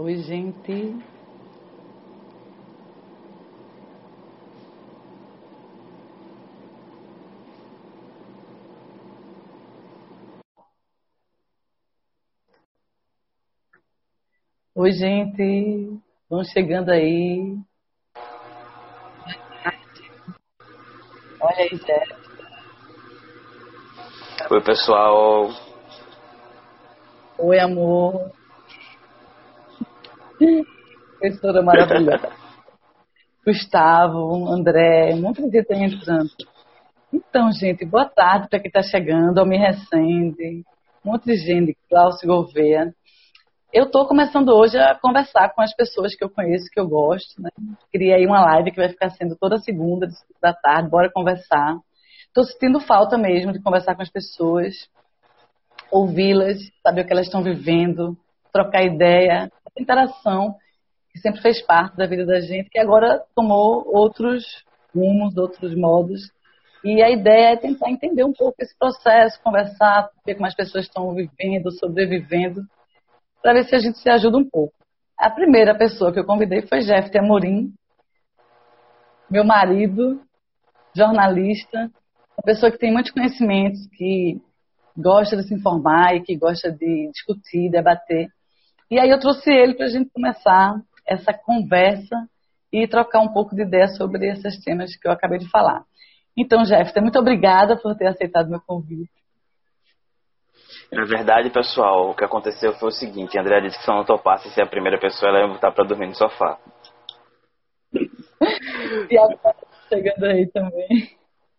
Oi, gente. Oi, gente. Vão chegando aí. Olha aí, Zé. Oi, pessoal. Oi, amor. Professora maravilhosa. Gustavo, André, muita gente está entrando. Então, gente, boa tarde para quem está chegando, me Recende, um monte de gente, Cláudio Gouveia. Eu estou começando hoje a conversar com as pessoas que eu conheço, que eu gosto. Né? Criei uma live que vai ficar sendo toda segunda da tarde, bora conversar. Estou sentindo falta mesmo de conversar com as pessoas, ouvi-las, saber o que elas estão vivendo, trocar ideia, interação que sempre fez parte da vida da gente, que agora tomou outros rumos, outros modos. E a ideia é tentar entender um pouco esse processo, conversar, ver como as pessoas estão vivendo, sobrevivendo, para ver se a gente se ajuda um pouco. A primeira pessoa que eu convidei foi Jeff Amorim, meu marido, jornalista, uma pessoa que tem muitos conhecimentos, que gosta de se informar e que gosta de discutir, debater. E aí eu trouxe ele para a gente começar essa conversa e trocar um pouco de ideia sobre esses temas que eu acabei de falar. Então, Jefferson, muito obrigada por ter aceitado meu convite. Na verdade, pessoal, o que aconteceu foi o seguinte: a Andrea disse que se eu não topasse ser a primeira pessoa, ela ia voltar para dormir no sofá. Tiago está chegando aí também.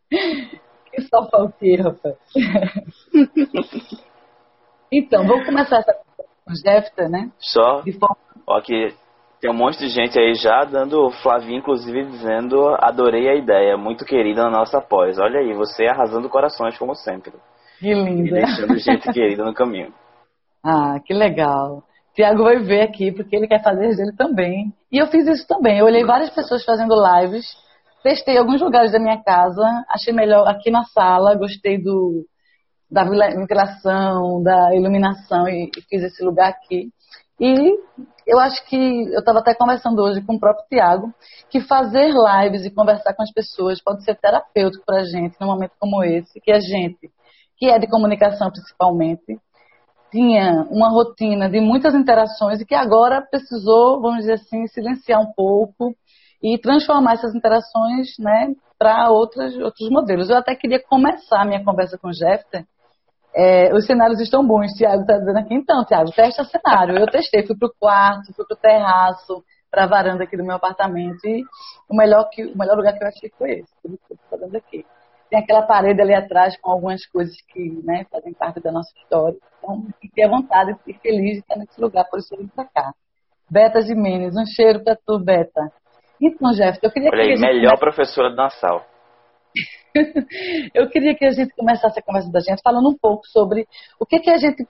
Que sofá o quê, rapaz? então, vamos começar essa com Jefferson, né? Só. Ó, que tem um monte de gente aí já dando, Flavinho inclusive dizendo, adorei a ideia, muito querida na nossa pós. Olha aí, você arrasando corações como sempre. Que linda. E deixando gente querida no caminho. Ah, que legal. Tiago vai ver aqui, porque ele quer fazer dele também. E eu fiz isso também. Eu olhei várias pessoas fazendo lives, testei alguns lugares da minha casa, achei melhor aqui na sala, gostei do, da ventilação, da iluminação e, e fiz esse lugar aqui. E eu acho que eu estava até conversando hoje com o próprio Tiago, que fazer lives e conversar com as pessoas pode ser terapêutico para a gente num momento como esse, que a gente, que é de comunicação principalmente, tinha uma rotina de muitas interações e que agora precisou, vamos dizer assim, silenciar um pouco e transformar essas interações né, para outros modelos. Eu até queria começar a minha conversa com o Jeffter é, os cenários estão bons, Tiago está dizendo aqui. Então, Tiago, testa cenário. Eu testei, fui para o quarto, fui para o terraço, para a varanda aqui do meu apartamento. E o melhor, que, o melhor lugar que eu achei foi esse, tudo que eu fazendo aqui. Tem aquela parede ali atrás com algumas coisas que né, fazem parte da nossa história. Então, fiquei à vontade e feliz de estar nesse lugar, por isso eu vim para cá. Beta Jimenez, um cheiro para tu, Beta. Então, Jeff, eu queria Olha aí, melhor professora do Nassau. eu queria que a gente começasse a conversa da gente falando um pouco sobre o que, que a gente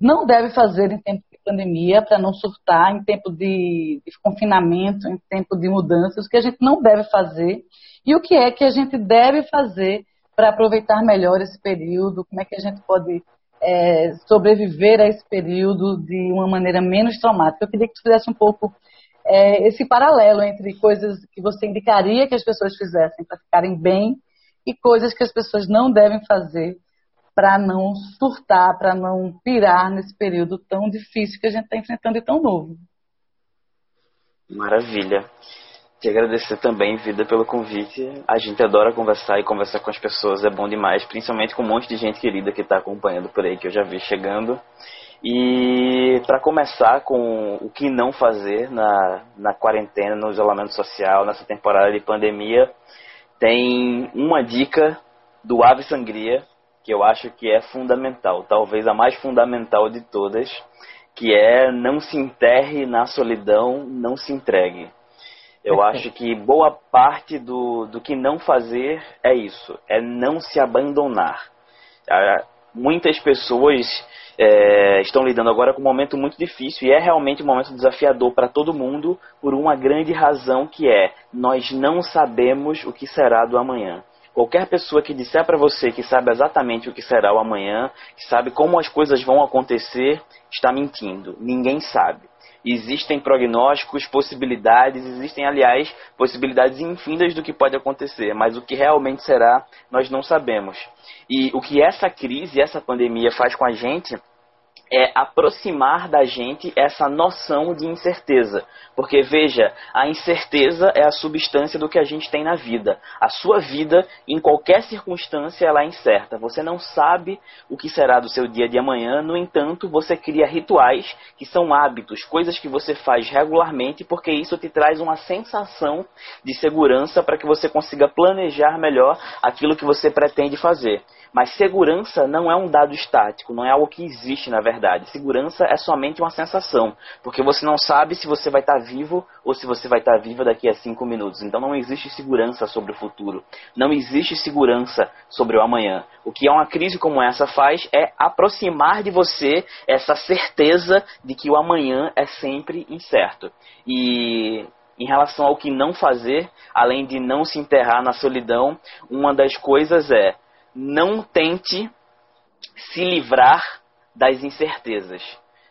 não deve fazer em tempo de pandemia para não surtar, em tempo de, de, confinamento, em tempo de mudanças, o que a gente não deve fazer e o que é que a gente deve fazer para aproveitar melhor esse período, como é que a gente pode é, sobreviver a esse período de uma maneira menos traumática. Eu queria que tu fizesse um pouco é, esse paralelo entre coisas que você indicaria que as pessoas fizessem para ficarem bem e coisas que as pessoas não devem fazer para não surtar, para não pirar nesse período tão difícil que a gente está enfrentando e tão novo. Maravilha. Te agradecer também, Vida, pelo convite. A gente adora conversar e conversar com as pessoas, é bom demais, principalmente com um monte de gente querida que está acompanhando por aí, que eu já vi chegando. E para começar com o que não fazer na, na quarentena, no isolamento social, nessa temporada de pandemia, tem uma dica do Ave Sangria que eu acho que é fundamental, talvez a mais fundamental de todas, que é não se enterre na solidão, não se entregue. Eu acho que boa parte do, do que não fazer é isso, é não se abandonar. Muitas pessoas é, estão lidando agora com um momento muito difícil e é realmente um momento desafiador para todo mundo por uma grande razão que é nós não sabemos o que será do amanhã. Qualquer pessoa que disser para você que sabe exatamente o que será o amanhã, que sabe como as coisas vão acontecer, está mentindo. Ninguém sabe. Existem prognósticos, possibilidades, existem, aliás, possibilidades infindas do que pode acontecer, mas o que realmente será, nós não sabemos. E o que essa crise, essa pandemia faz com a gente é aproximar da gente essa noção de incerteza. Porque veja, a incerteza é a substância do que a gente tem na vida. A sua vida, em qualquer circunstância, ela é incerta. Você não sabe o que será do seu dia de amanhã, no entanto, você cria rituais que são hábitos, coisas que você faz regularmente, porque isso te traz uma sensação de segurança para que você consiga planejar melhor aquilo que você pretende fazer. Mas segurança não é um dado estático, não é algo que existe na verdade. Segurança é somente uma sensação, porque você não sabe se você vai estar vivo ou se você vai estar viva daqui a cinco minutos. Então não existe segurança sobre o futuro, não existe segurança sobre o amanhã. O que uma crise como essa faz é aproximar de você essa certeza de que o amanhã é sempre incerto. E em relação ao que não fazer, além de não se enterrar na solidão, uma das coisas é não tente se livrar das incertezas.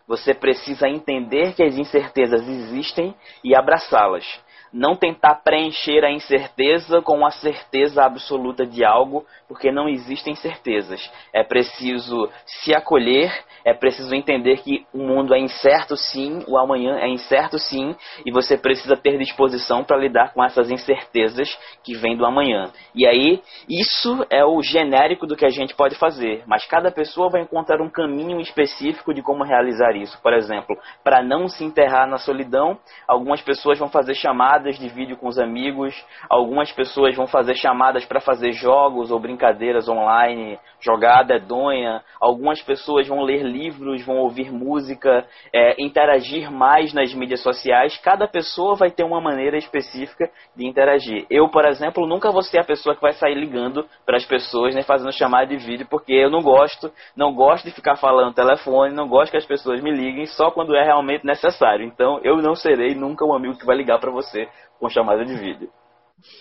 Você precisa entender que as incertezas existem e abraçá-las não tentar preencher a incerteza com a certeza absoluta de algo, porque não existem certezas. É preciso se acolher, é preciso entender que o mundo é incerto sim, o amanhã é incerto sim, e você precisa ter disposição para lidar com essas incertezas que vêm do amanhã. E aí, isso é o genérico do que a gente pode fazer, mas cada pessoa vai encontrar um caminho específico de como realizar isso. Por exemplo, para não se enterrar na solidão, algumas pessoas vão fazer chamadas chamadas de vídeo com os amigos, algumas pessoas vão fazer chamadas para fazer jogos ou brincadeiras online, jogar dedonha, algumas pessoas vão ler livros, vão ouvir música, é, interagir mais nas mídias sociais. Cada pessoa vai ter uma maneira específica de interagir. Eu, por exemplo, nunca vou ser a pessoa que vai sair ligando para as pessoas, nem fazendo chamada de vídeo, porque eu não gosto, não gosto de ficar falando telefone, não gosto que as pessoas me liguem só quando é realmente necessário. Então, eu não serei nunca um amigo que vai ligar para você com chamada de vídeo.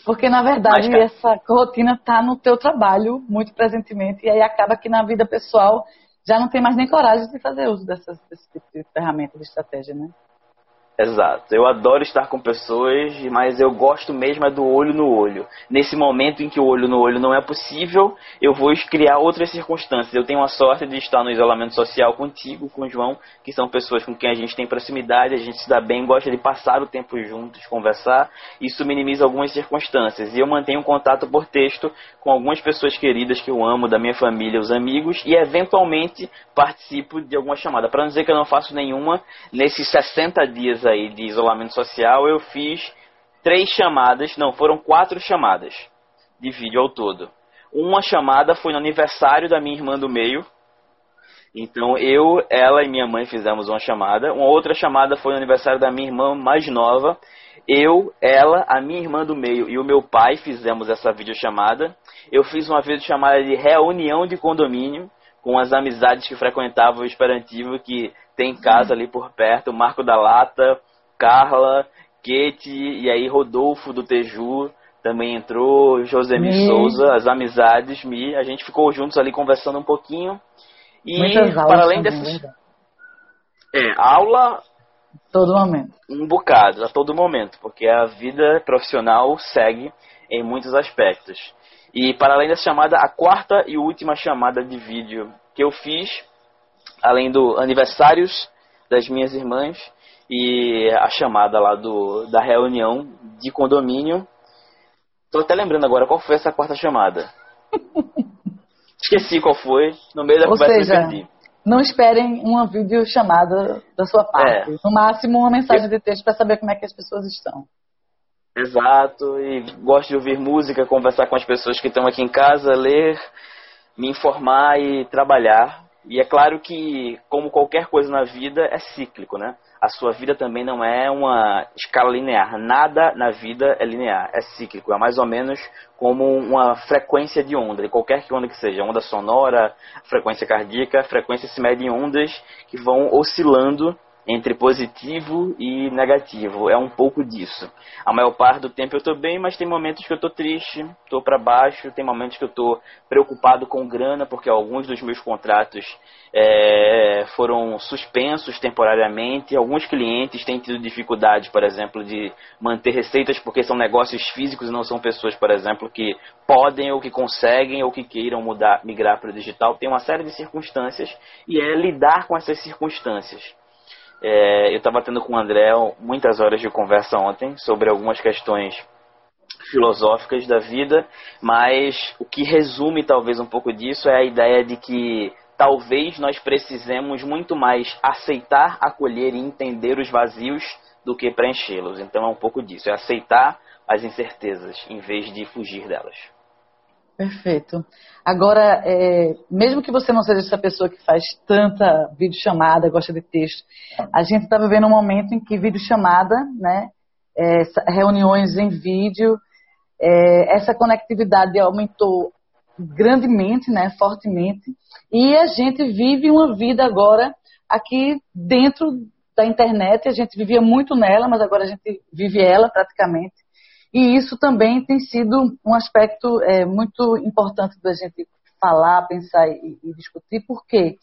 Porque, na verdade, Mas, essa rotina está no teu trabalho muito presentemente, e aí acaba que na vida pessoal já não tem mais nem coragem de fazer uso dessas, desse tipo de ferramenta de estratégia, né? Exato. Eu adoro estar com pessoas, mas eu gosto mesmo é do olho no olho. Nesse momento em que o olho no olho não é possível, eu vou criar outras circunstâncias. Eu tenho a sorte de estar no isolamento social contigo, com o João, que são pessoas com quem a gente tem proximidade, a gente se dá bem, gosta de passar o tempo juntos, conversar. Isso minimiza algumas circunstâncias. E eu mantenho contato por texto com algumas pessoas queridas que eu amo, da minha família, os amigos, e eventualmente participo de alguma chamada. Para não dizer que eu não faço nenhuma, nesses 60 dias aí de isolamento social, eu fiz três chamadas, não, foram quatro chamadas de vídeo ao todo. Uma chamada foi no aniversário da minha irmã do meio. Então eu, ela e minha mãe fizemos uma chamada. Uma outra chamada foi no aniversário da minha irmã mais nova. Eu, ela, a minha irmã do meio e o meu pai fizemos essa videochamada. Eu fiz uma videochamada de reunião de condomínio com as amizades que frequentavam o Esperantivo, que tem casa ali por perto, Marco da Lata, Carla, Kate, e aí Rodolfo do Teju também entrou, Josemi Mi. Souza, as amizades, Mi, a gente ficou juntos ali conversando um pouquinho. E para além dessas. É, aula. Todo momento. Um bocado, a todo momento, porque a vida profissional segue em muitos aspectos. E para além dessa chamada, a quarta e última chamada de vídeo que eu fiz, além do aniversários das minhas irmãs e a chamada lá do, da reunião de condomínio. Tô até lembrando agora qual foi essa quarta chamada. Esqueci qual foi, no meio da Ou conversa seja, perdi. Não esperem uma videochamada da sua parte. É. No máximo, uma mensagem de texto para saber como é que as pessoas estão. Exato, e gosto de ouvir música, conversar com as pessoas que estão aqui em casa, ler, me informar e trabalhar. E é claro que, como qualquer coisa na vida, é cíclico, né? A sua vida também não é uma escala linear. Nada na vida é linear, é cíclico. É mais ou menos como uma frequência de onda, de qualquer que onda que seja. Onda sonora, frequência cardíaca, frequência se mede em ondas que vão oscilando entre positivo e negativo. É um pouco disso. A maior parte do tempo eu estou bem, mas tem momentos que eu estou triste, estou para baixo, tem momentos que eu estou preocupado com grana, porque alguns dos meus contratos é, foram suspensos temporariamente. Alguns clientes têm tido dificuldade, por exemplo, de manter receitas porque são negócios físicos e não são pessoas, por exemplo, que podem ou que conseguem ou que queiram mudar, migrar para o digital. Tem uma série de circunstâncias e é lidar com essas circunstâncias. É, eu estava tendo com o André muitas horas de conversa ontem sobre algumas questões filosóficas da vida, mas o que resume talvez um pouco disso é a ideia de que talvez nós precisemos muito mais aceitar, acolher e entender os vazios do que preenchê-los. Então é um pouco disso, é aceitar as incertezas em vez de fugir delas. Perfeito. Agora, é, mesmo que você não seja essa pessoa que faz tanta videochamada, gosta de texto, a gente está vivendo um momento em que videochamada, né, é, reuniões em vídeo, é, essa conectividade aumentou grandemente, né, fortemente, e a gente vive uma vida agora aqui dentro da internet, a gente vivia muito nela, mas agora a gente vive ela praticamente. E isso também tem sido um aspecto é, muito importante da gente falar, pensar e, e discutir, porque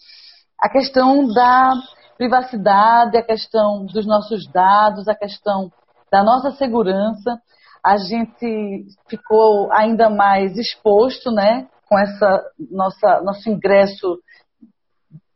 a questão da privacidade, a questão dos nossos dados, a questão da nossa segurança, a gente ficou ainda mais exposto, né, com essa nossa nosso ingresso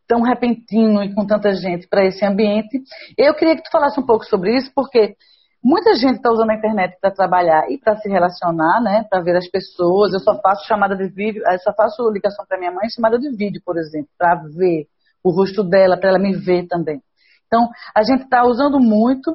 tão repentino e com tanta gente para esse ambiente. Eu queria que tu falasse um pouco sobre isso, porque Muita gente está usando a internet para trabalhar e para se relacionar, né? Para ver as pessoas. Eu só faço chamada de vídeo, eu só faço ligação para minha mãe chamada de vídeo, por exemplo, para ver o rosto dela, para ela me ver também. Então, a gente está usando muito,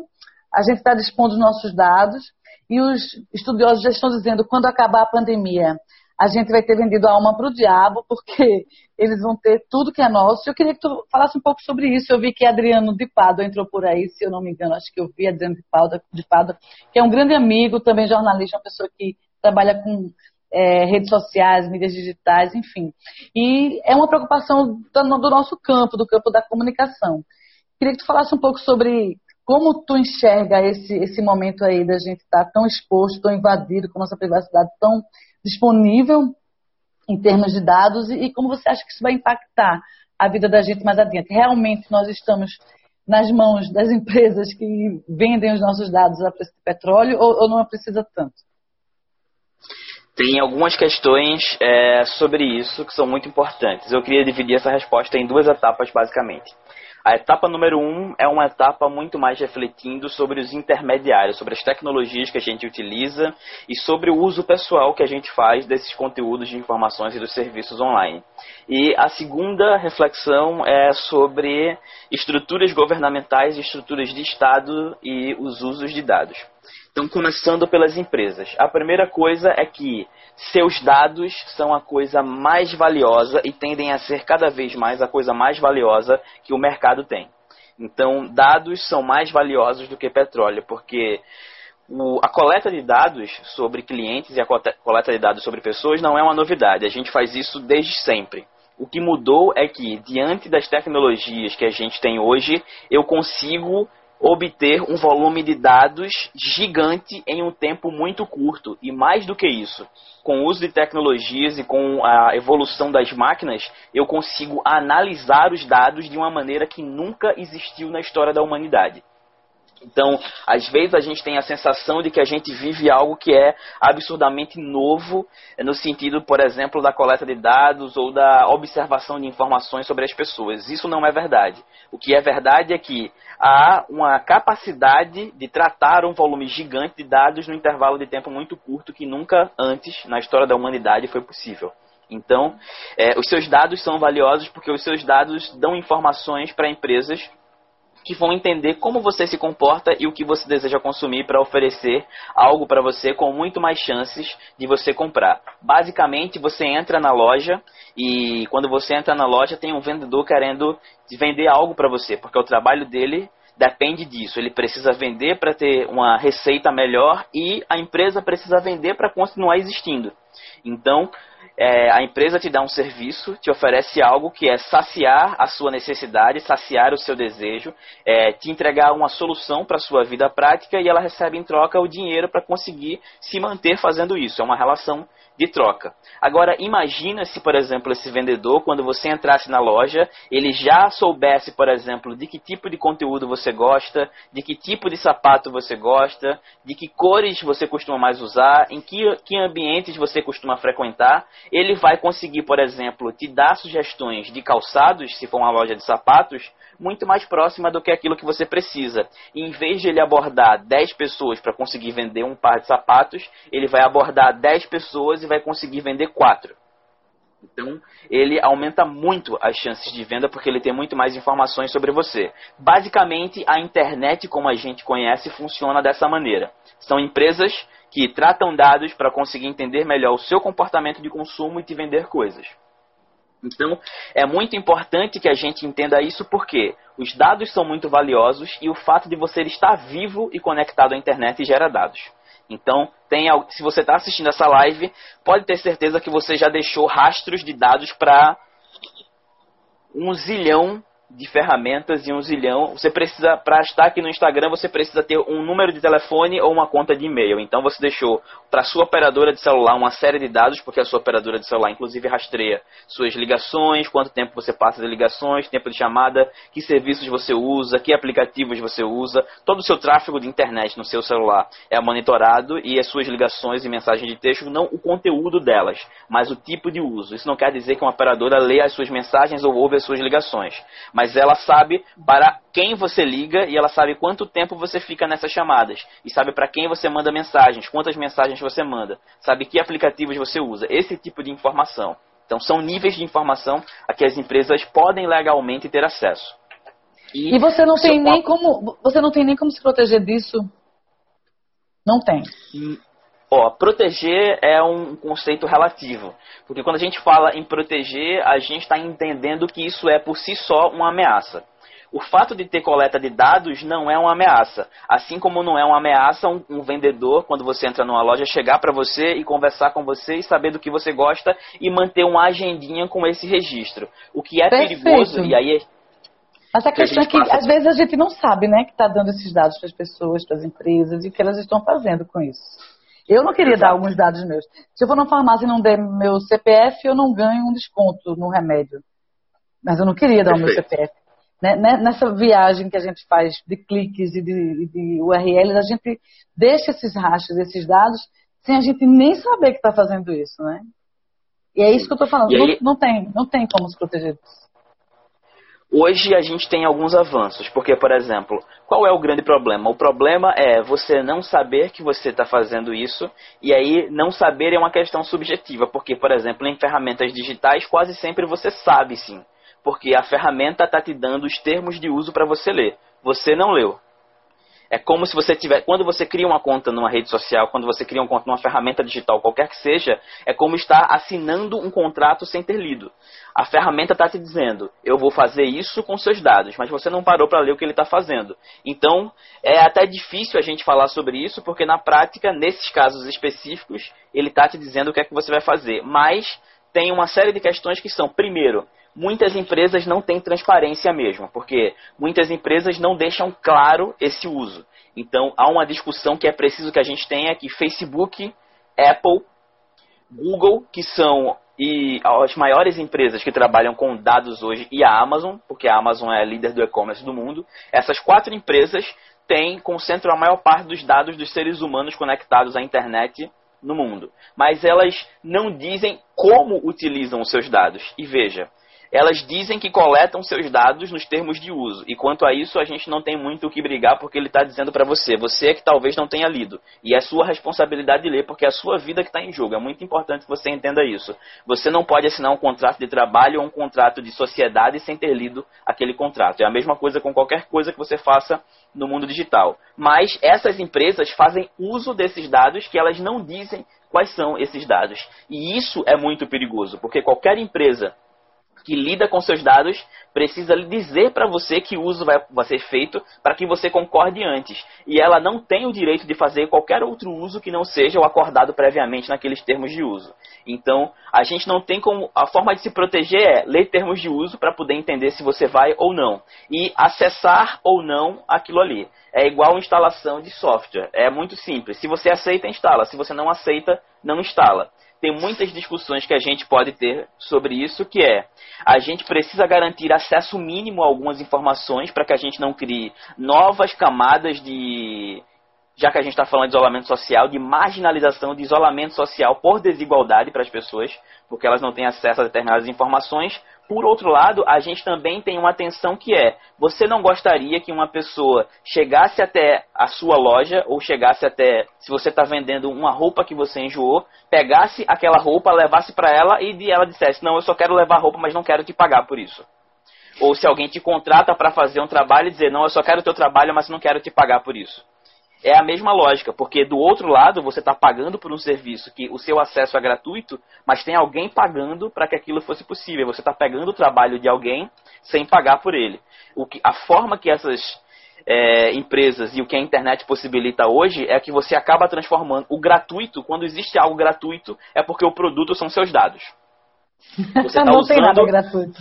a gente está dispondo dos nossos dados e os estudiosos já estão dizendo quando acabar a pandemia, a gente vai ter vendido a alma para o diabo, porque eles vão ter tudo que é nosso. Eu queria que tu falasse um pouco sobre isso. Eu vi que Adriano de Pado entrou por aí, se eu não me engano, acho que eu vi Adriano de Pado, de Pado que é um grande amigo, também jornalista, uma pessoa que trabalha com é, redes sociais, mídias digitais, enfim. E é uma preocupação do, nosso campo, do campo da comunicação. Queria que tu falasse um pouco sobre como tu enxerga esse, esse momento aí da gente estar tá tão exposto, tão invadido com nossa privacidade tão disponível em termos de dados e, como você acha que isso vai impactar a vida da gente mais adiante. Realmente nós estamos nas mãos das empresas que vendem os nossos dados a preço de petróleo ou, ou não precisa tanto? Tem algumas questões é, sobre isso que são muito importantes. Eu queria dividir essa resposta em duas etapas, basicamente. A etapa número um é uma etapa muito mais refletindo sobre os intermediários, sobre as tecnologias que a gente utiliza e sobre o uso pessoal que a gente faz desses conteúdos de informações e dos serviços online. E a segunda reflexão é sobre estruturas governamentais, estruturas de Estado e os usos de dados. Então, começando pelas empresas. A primeira coisa é que seus dados são a coisa mais valiosa e tendem a ser cada vez mais a coisa mais valiosa que o mercado tem. Então, dados são mais valiosos do que petróleo, porque o, a coleta de dados sobre clientes e a coleta de dados sobre pessoas não é uma novidade. A gente faz isso desde sempre. O que mudou é que, diante das tecnologias que a gente tem hoje, eu consigo obter um volume de dados gigante em um tempo muito curto. E mais do que isso, com o uso de tecnologias e com a evolução das máquinas, eu consigo analisar os dados de uma maneira que nunca existiu na história da humanidade. Então, às vezes a gente tem a sensação de que a gente vive algo que é absurdamente novo, no sentido, por exemplo, da coleta de dados ou da observação de informações sobre as pessoas. Isso não é verdade. O que é verdade é que há uma capacidade de tratar um volume gigante de dados no intervalo de tempo muito curto que nunca antes na história da humanidade foi possível. Então, é, os seus dados são valiosos porque os seus dados dão informações para empresas que vão entender como você se comporta e o que você deseja consumir para oferecer algo para você com muito mais chances de você comprar. Basicamente, você entra na loja e quando você entra na loja tem um vendedor querendo vender algo para você, porque o trabalho dele depende disso. Ele precisa vender para ter uma receita melhor e a empresa precisa vender para continuar existindo. Então, é, a empresa te dá um serviço, te oferece algo que é saciar a sua necessidade, saciar o seu desejo, é, te entregar uma solução para a sua vida prática e ela recebe em troca o dinheiro para conseguir se manter fazendo isso. É uma relação de troca. Agora, imagina se, por exemplo, esse vendedor, quando você entrasse na loja, ele já soubesse, por exemplo, de que tipo de conteúdo você gosta, de que tipo de sapato você gosta, de que cores você costuma mais usar, em que, que ambientes você costuma frequentar. Ele vai conseguir, por exemplo, te dar sugestões de calçados, se for uma loja de sapatos, muito mais próxima do que aquilo que você precisa. E em vez de ele abordar 10 pessoas para conseguir vender um par de sapatos, ele vai abordar 10 pessoas e vai conseguir vender 4. Então, ele aumenta muito as chances de venda porque ele tem muito mais informações sobre você. Basicamente, a internet, como a gente conhece, funciona dessa maneira. São empresas que tratam dados para conseguir entender melhor o seu comportamento de consumo e te vender coisas. Então, é muito importante que a gente entenda isso porque os dados são muito valiosos e o fato de você estar vivo e conectado à internet gera dados. Então, tem, se você está assistindo essa live, pode ter certeza que você já deixou rastros de dados para um zilhão de ferramentas e um zilhão. Você precisa, para estar aqui no Instagram, você precisa ter um número de telefone ou uma conta de e-mail. Então você deixou para sua operadora de celular uma série de dados, porque a sua operadora de celular, inclusive, rastreia suas ligações, quanto tempo você passa de ligações, tempo de chamada, que serviços você usa, que aplicativos você usa. Todo o seu tráfego de internet no seu celular é monitorado e as suas ligações e mensagens de texto, não o conteúdo delas, mas o tipo de uso. Isso não quer dizer que uma operadora lê as suas mensagens ou ouve as suas ligações mas ela sabe para quem você liga e ela sabe quanto tempo você fica nessas chamadas e sabe para quem você manda mensagens, quantas mensagens você manda, sabe que aplicativos você usa, esse tipo de informação. Então são níveis de informação a que as empresas podem legalmente ter acesso. E, e você não tem nem como você não tem nem como se proteger disso? Não tem. Ó, proteger é um conceito relativo, porque quando a gente fala em proteger, a gente está entendendo que isso é por si só uma ameaça. O fato de ter coleta de dados não é uma ameaça. Assim como não é uma ameaça um, um vendedor, quando você entra numa loja, chegar para você e conversar com você e saber do que você gosta e manter uma agendinha com esse registro. O que é Perfeito. perigoso, e aí. Mas a questão a é que passa... às vezes a gente não sabe, né, que está dando esses dados para as pessoas, para as empresas e o que elas estão fazendo com isso. Eu não queria Exato. dar alguns dados meus. Se eu for na farmácia e não der meu CPF, eu não ganho um desconto no remédio. Mas eu não queria dar Perfeito. o meu CPF. Né, né? Nessa viagem que a gente faz de cliques e de, de URLs, a gente deixa esses rastros, esses dados, sem a gente nem saber que está fazendo isso, né? E é isso que eu estou falando. Aí... Não, não, tem, não tem como se proteger disso. Hoje a gente tem alguns avanços, porque, por exemplo, qual é o grande problema? O problema é você não saber que você está fazendo isso, e aí não saber é uma questão subjetiva, porque, por exemplo, em ferramentas digitais quase sempre você sabe sim, porque a ferramenta está te dando os termos de uso para você ler. Você não leu. É como se você tiver. Quando você cria uma conta numa rede social, quando você cria uma conta numa ferramenta digital, qualquer que seja, é como estar assinando um contrato sem ter lido. A ferramenta está te dizendo, eu vou fazer isso com seus dados, mas você não parou para ler o que ele está fazendo. Então, é até difícil a gente falar sobre isso, porque na prática, nesses casos específicos, ele está te dizendo o que é que você vai fazer. Mas tem uma série de questões que são, primeiro, muitas empresas não têm transparência mesmo, porque muitas empresas não deixam claro esse uso. Então, há uma discussão que é preciso que a gente tenha que Facebook, Apple, Google, que são e as maiores empresas que trabalham com dados hoje e a Amazon, porque a Amazon é a líder do e-commerce do mundo, essas quatro empresas têm, concentram a maior parte dos dados dos seres humanos conectados à internet no mundo. Mas elas não dizem como utilizam os seus dados. E veja, elas dizem que coletam seus dados nos termos de uso. E quanto a isso, a gente não tem muito o que brigar porque ele está dizendo para você. Você é que talvez não tenha lido. E é sua responsabilidade de ler porque é a sua vida que está em jogo. É muito importante que você entenda isso. Você não pode assinar um contrato de trabalho ou um contrato de sociedade sem ter lido aquele contrato. É a mesma coisa com qualquer coisa que você faça no mundo digital. Mas essas empresas fazem uso desses dados que elas não dizem quais são esses dados. E isso é muito perigoso, porque qualquer empresa que lida com seus dados precisa dizer para você que uso vai, vai ser feito para que você concorde antes. E ela não tem o direito de fazer qualquer outro uso que não seja o acordado previamente naqueles termos de uso. Então, a gente não tem como. A forma de se proteger é ler termos de uso para poder entender se você vai ou não. E acessar ou não aquilo ali. É igual instalação de software. É muito simples. Se você aceita, instala. Se você não aceita, não instala tem muitas discussões que a gente pode ter sobre isso, que é a gente precisa garantir acesso mínimo a algumas informações para que a gente não crie novas camadas de já que a gente está falando de isolamento social, de marginalização, de isolamento social por desigualdade para as pessoas, porque elas não têm acesso a determinadas informações, por outro lado, a gente também tem uma atenção que é: você não gostaria que uma pessoa chegasse até a sua loja, ou chegasse até, se você está vendendo uma roupa que você enjoou, pegasse aquela roupa, levasse para ela e ela dissesse: Não, eu só quero levar roupa, mas não quero te pagar por isso. Ou se alguém te contrata para fazer um trabalho e dizer: Não, eu só quero o teu trabalho, mas não quero te pagar por isso é a mesma lógica, porque do outro lado você está pagando por um serviço que o seu acesso é gratuito, mas tem alguém pagando para que aquilo fosse possível. Você está pegando o trabalho de alguém sem pagar por ele. O que, a forma que essas é, empresas e o que a internet possibilita hoje é que você acaba transformando o gratuito, quando existe algo gratuito, é porque o produto são seus dados. Você tá Não usando... tem nada gratuito.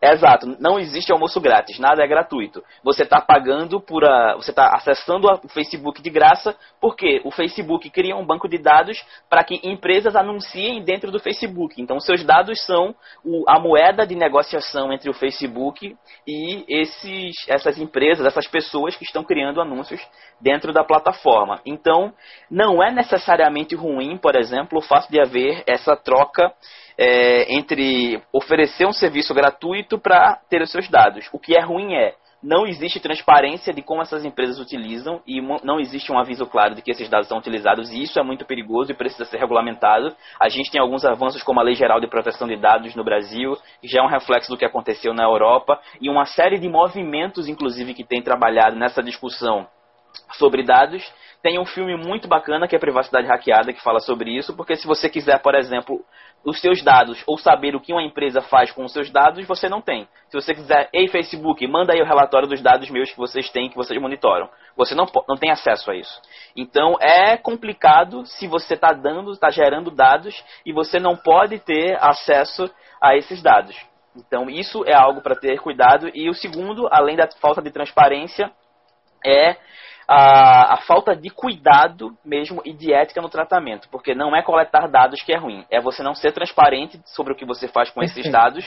Exato, não existe almoço grátis, nada é gratuito. Você está pagando por a, você está acessando o Facebook de graça, porque o Facebook cria um banco de dados para que empresas anunciem dentro do Facebook. Então, seus dados são o, a moeda de negociação entre o Facebook e esses, essas empresas, essas pessoas que estão criando anúncios dentro da plataforma. Então, não é necessariamente ruim, por exemplo, o fato de haver essa troca é, entre oferecer um serviço gratuito para ter os seus dados. O que é ruim é não existe transparência de como essas empresas utilizam e não existe um aviso claro de que esses dados são utilizados e isso é muito perigoso e precisa ser regulamentado. A gente tem alguns avanços como a Lei Geral de Proteção de Dados no Brasil, que já é um reflexo do que aconteceu na Europa e uma série de movimentos, inclusive, que tem trabalhado nessa discussão sobre dados tem um filme muito bacana que é Privacidade Hackeada, que fala sobre isso, porque se você quiser, por exemplo, os seus dados ou saber o que uma empresa faz com os seus dados, você não tem. Se você quiser, ei Facebook, manda aí o relatório dos dados meus que vocês têm, que vocês monitoram. Você não, não tem acesso a isso. Então é complicado se você está dando, está gerando dados e você não pode ter acesso a esses dados. Então isso é algo para ter cuidado. E o segundo, além da falta de transparência, é a, a, falta de cuidado mesmo e de ética no tratamento, porque não é coletar dados que é ruim, é você não ser transparente sobre o que você faz com esses dados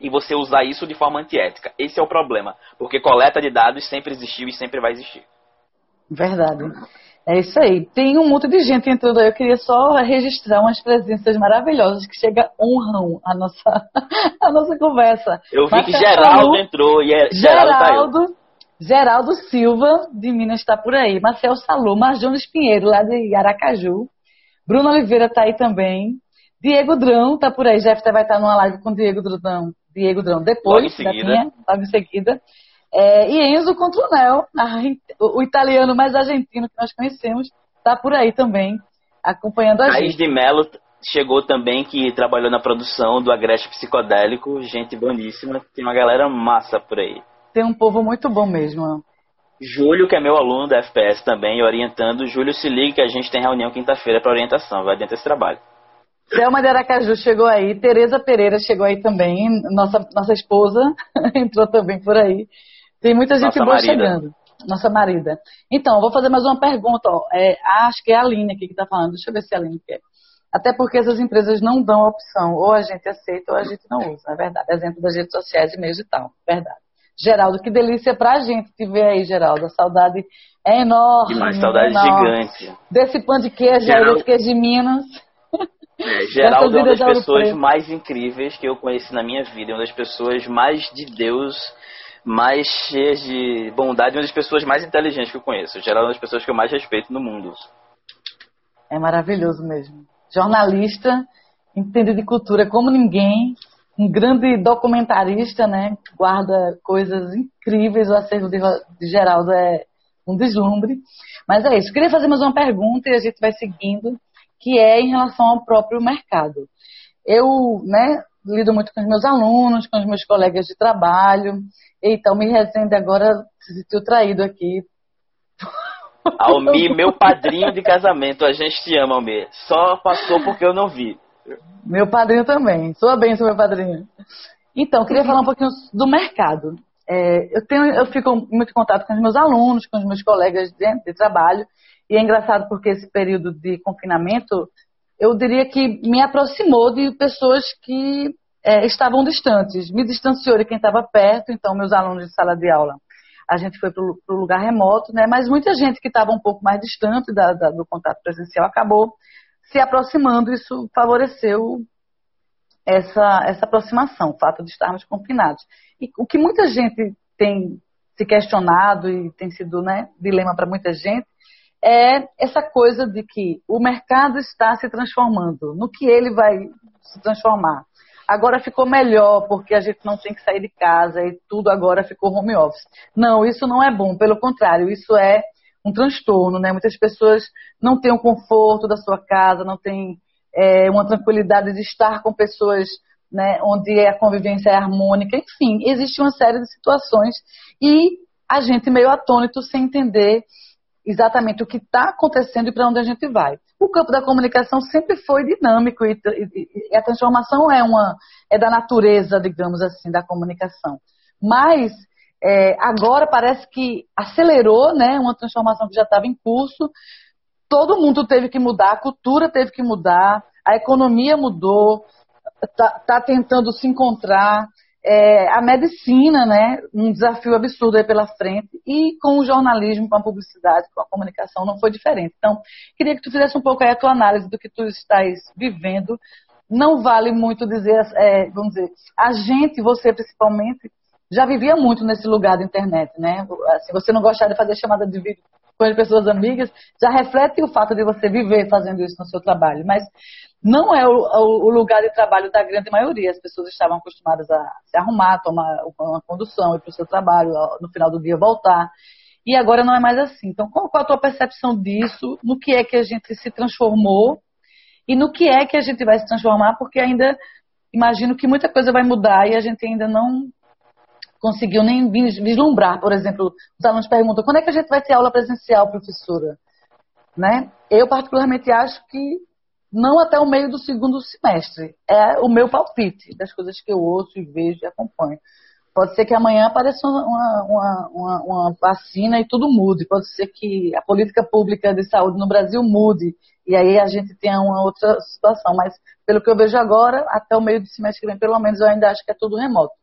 e você usar isso de forma antiética. Esse é o problema, porque coleta de dados sempre existiu e sempre vai existir. Verdade. É isso aí. Tem um monte de gente entrando aí. Eu queria só registrar umas presenças maravilhosas que chega honram a nossa, a nossa conversa. Eu vi que Geraldo entrou e é, Geraldo, tá Geraldo Geraldo Silva, de Minas, está por aí. Marcel Salô, Marjones Pinheiro, lá de Aracaju. Bruno Oliveira está aí também. Diego Drão está por aí. Jeff vai estar numa live com Diego Drão. Diego Drão depois, logo em seguida. Minha, logo em seguida. É, e Enzo Contronel, o italiano mais argentino que nós conhecemos, está por aí também, acompanhando a Raiz gente. de Melo chegou também, que trabalhou na produção do Agreste Psicodélico, gente boníssima, tem uma galera massa por aí tem um povo muito bom mesmo. Júlio, que é meu aluno da FPS também, orientando. Júlio, se liga que a gente tem reunião quinta-feira para orientação, vai dentro desse trabalho. Selma de Aracaju chegou aí, Tereza Pereira chegou aí também, nossa, nossa esposa entrou também por aí. Tem muita gente nossa boa marida. chegando. Nossa marida. Então, vou fazer mais uma pergunta. Ó. É, acho que é a Aline aqui que está falando. Deixa eu ver se a Aline quer. Até porque essas empresas não dão opção. Ou a gente aceita ou a gente não usa. É verdade. Exemplo das redes sociais e meios e tal. Verdade. Geraldo, que delícia pra gente te ver aí, Geraldo. A saudade é enorme. Demais, saudade enorme. gigante. Desse pão de queijo Geraldo... aí, queijo de Minas. É, Geraldo é uma das pessoas mais incríveis que eu conheci na minha vida. É uma das pessoas mais de Deus, mais cheias de bondade, uma das pessoas mais inteligentes que eu conheço. Geraldo é uma das pessoas que eu mais respeito no mundo. É maravilhoso mesmo. Jornalista, entende de cultura como ninguém um grande documentarista, né? Guarda coisas incríveis. O acervo de, de Geraldo é um deslumbre. Mas é isso. Queria fazer mais uma pergunta e a gente vai seguindo, que é em relação ao próprio mercado. Eu, né, lido muito com os meus alunos, com os meus colegas de trabalho. Eita, o Me Resende agora se sentiu traído aqui. Almi, meu padrinho de casamento, a gente te ama, Almi. Só passou porque eu não vi. Meu padrinho também. Sua bênção, meu padrinho. Então, queria falar um pouquinho do mercado. É, eu, tenho, eu fico muito em contato com os meus alunos, com os meus colegas de, de trabalho, e é engraçado porque esse período de confinamento, eu diria que me aproximou de pessoas que é, estavam distantes, me distanciou de quem estava perto, então meus alunos de sala de aula. A gente foi para o lugar remoto, né? mas muita gente que estava um pouco mais distante da, da, do contato presencial acabou se aproximando, isso favoreceu essa, essa aproximação, o fato de estarmos confinados. E o que muita gente tem se questionado e tem sido né, dilema para muita gente é essa coisa de que o mercado está se transformando. No que ele vai se transformar? Agora ficou melhor porque a gente não tem que sair de casa e tudo agora ficou home office. Não, isso não é bom. Pelo contrário, isso é um transtorno, né? Muitas pessoas não têm o conforto da sua casa, não têm é, uma tranquilidade de estar com pessoas né, onde a convivência é harmônica. Enfim, existe uma série de situações e a gente meio atônito sem entender exatamente o que está acontecendo e para onde a gente vai. O campo da comunicação sempre foi dinâmico e, e, e, a transformação é uma é da natureza, digamos assim, da comunicação. Mas é, agora parece que acelerou, né, uma transformação que já estava em curso. Todo mundo teve que mudar, a cultura teve que mudar, a economia mudou, está tá tentando se encontrar é, a medicina, né, um desafio absurdo aí pela frente, e com o jornalismo, com a publicidade, com a comunicação, não foi diferente. Então, queria que tu fizesse um pouco aí a tua análise do que tu estás vivendo. Não vale muito dizer, é, vamos dizer, a gente, você principalmente, já vivia muito nesse lugar da internet, né? Se você não gostar de fazer chamada de vídeo com as pessoas amigas, já reflete o fato de você viver fazendo isso no seu trabalho. Mas não é o, o, lugar de trabalho da grande maioria. As pessoas estavam acostumadas a se arrumar, tomar uma condução, ir para o seu trabalho, no final do dia voltar. E agora não é mais assim. Então, qual, qual a tua percepção disso? No que é que a gente se transformou? E no que é que a gente vai se transformar? Porque ainda imagino que muita coisa vai mudar e a gente ainda não conseguiu nem vislumbrar. Por exemplo, os alunos perguntam quando é que a gente vai ter aula presencial, professora? Né? Eu, particularmente, acho que não até o meio do segundo semestre. É o meu palpite das coisas que eu ouço e vejo e acompanho. Pode ser que amanhã apareça uma, uma, uma, uma, vacina e tudo mude. Pode ser que a política pública de saúde no Brasil mude. E aí a gente tenha uma outra situação. Mas, pelo que eu vejo agora, até o meio do semestre que vem, pelo menos, eu ainda acho que é tudo remoto.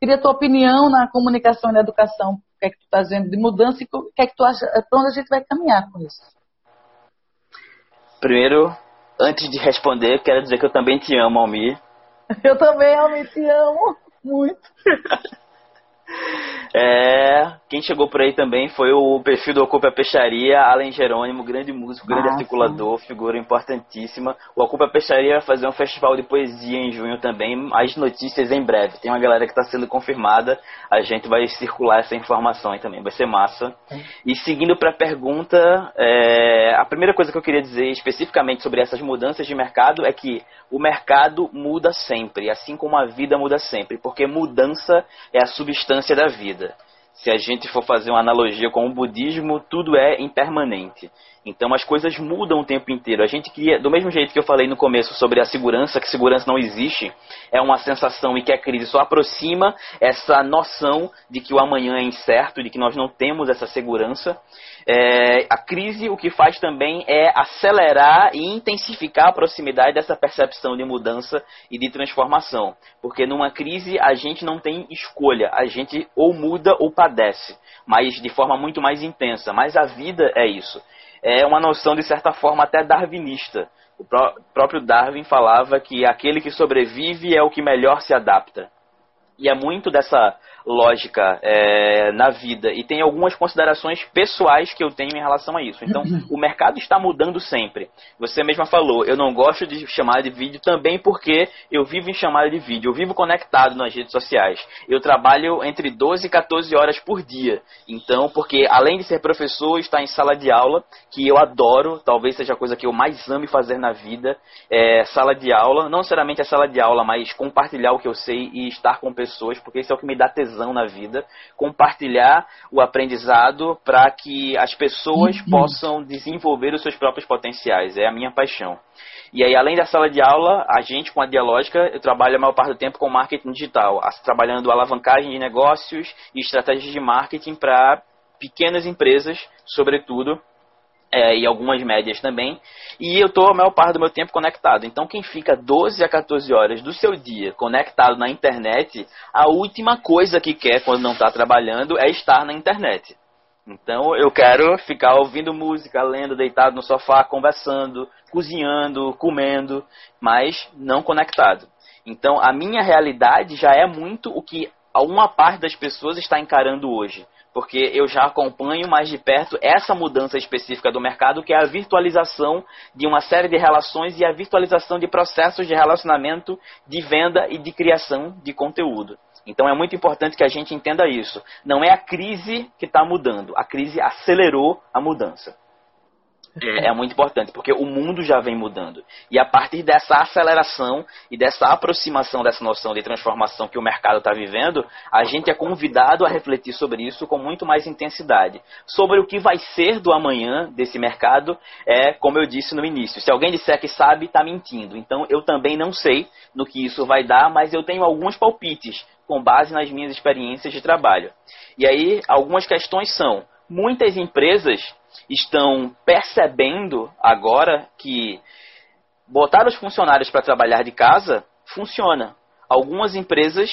Queria a tua opinião na comunicação e na educação. O que é que tu está vendo de mudança e o que é que tu acha, para onde a gente vai caminhar com isso? Primeiro, antes de responder, quero dizer que eu também te amo, Almir. Eu também, Almir, te amo muito. É, quem chegou por aí também foi o perfil do Ocupa Peixaria, Allen Jerônimo, grande músico, grande Nossa. articulador, figura importantíssima. O Ocupa Peixaria vai fazer um festival de poesia em junho também. As notícias em breve. Tem uma galera que está sendo confirmada. A gente vai circular essa informação aí também. Vai ser massa. E seguindo para a pergunta, é, a primeira coisa que eu queria dizer especificamente sobre essas mudanças de mercado é que o mercado muda sempre, assim como a vida muda sempre, porque mudança é a substância da vida. Se a gente for fazer uma analogia com o budismo, tudo é impermanente. Então as coisas mudam o tempo inteiro. A gente cria, do mesmo jeito que eu falei no começo sobre a segurança, que segurança não existe, é uma sensação e que a crise só aproxima essa noção de que o amanhã é incerto, de que nós não temos essa segurança. É, a crise o que faz também é acelerar e intensificar a proximidade dessa percepção de mudança e de transformação. Porque numa crise a gente não tem escolha, a gente ou muda ou padece, mas de forma muito mais intensa. Mas a vida é isso. É uma noção de certa forma até darwinista. O pró próprio Darwin falava que aquele que sobrevive é o que melhor se adapta. E é muito dessa lógica é, na vida e tem algumas considerações pessoais que eu tenho em relação a isso. Então, o mercado está mudando sempre. Você mesma falou, eu não gosto de chamada de vídeo também porque eu vivo em chamada de vídeo, eu vivo conectado nas redes sociais. Eu trabalho entre 12 e 14 horas por dia. Então, porque além de ser professor, estar em sala de aula, que eu adoro, talvez seja a coisa que eu mais ame fazer na vida, é sala de aula, não necessariamente a sala de aula, mas compartilhar o que eu sei e estar com pessoas, porque isso é o que me dá tesão na vida, compartilhar o aprendizado para que as pessoas uhum. possam desenvolver os seus próprios potenciais. É a minha paixão. E aí, além da sala de aula, a gente, com a Dialógica, eu trabalho a maior parte do tempo com marketing digital, trabalhando alavancagem de negócios e estratégias de marketing para pequenas empresas, sobretudo, é, e algumas médias também. E eu estou a maior parte do meu tempo conectado. Então, quem fica 12 a 14 horas do seu dia conectado na internet, a última coisa que quer quando não está trabalhando é estar na internet. Então, eu quero ficar ouvindo música, lendo, deitado no sofá, conversando, cozinhando, comendo, mas não conectado. Então, a minha realidade já é muito o que uma parte das pessoas está encarando hoje porque eu já acompanho mais de perto essa mudança específica do mercado, que é a virtualização de uma série de relações e a virtualização de processos de relacionamento, de venda e de criação de conteúdo. Então é muito importante que a gente entenda isso. Não é a crise que está mudando, a crise acelerou a mudança é, é, muito importante, porque o mundo já vem mudando. E a partir dessa aceleração e dessa aproximação dessa noção de transformação que o mercado está vivendo, a gente é convidado a refletir sobre isso com muito mais intensidade. Sobre o que vai ser do amanhã desse mercado, é como eu disse no início. Se alguém disser que sabe, está mentindo. Então eu também não sei no que isso vai dar, mas eu tenho alguns palpites com base nas minhas experiências de trabalho. E aí, algumas questões são: muitas empresas estão percebendo agora que botar os funcionários para trabalhar de casa funciona. Algumas empresas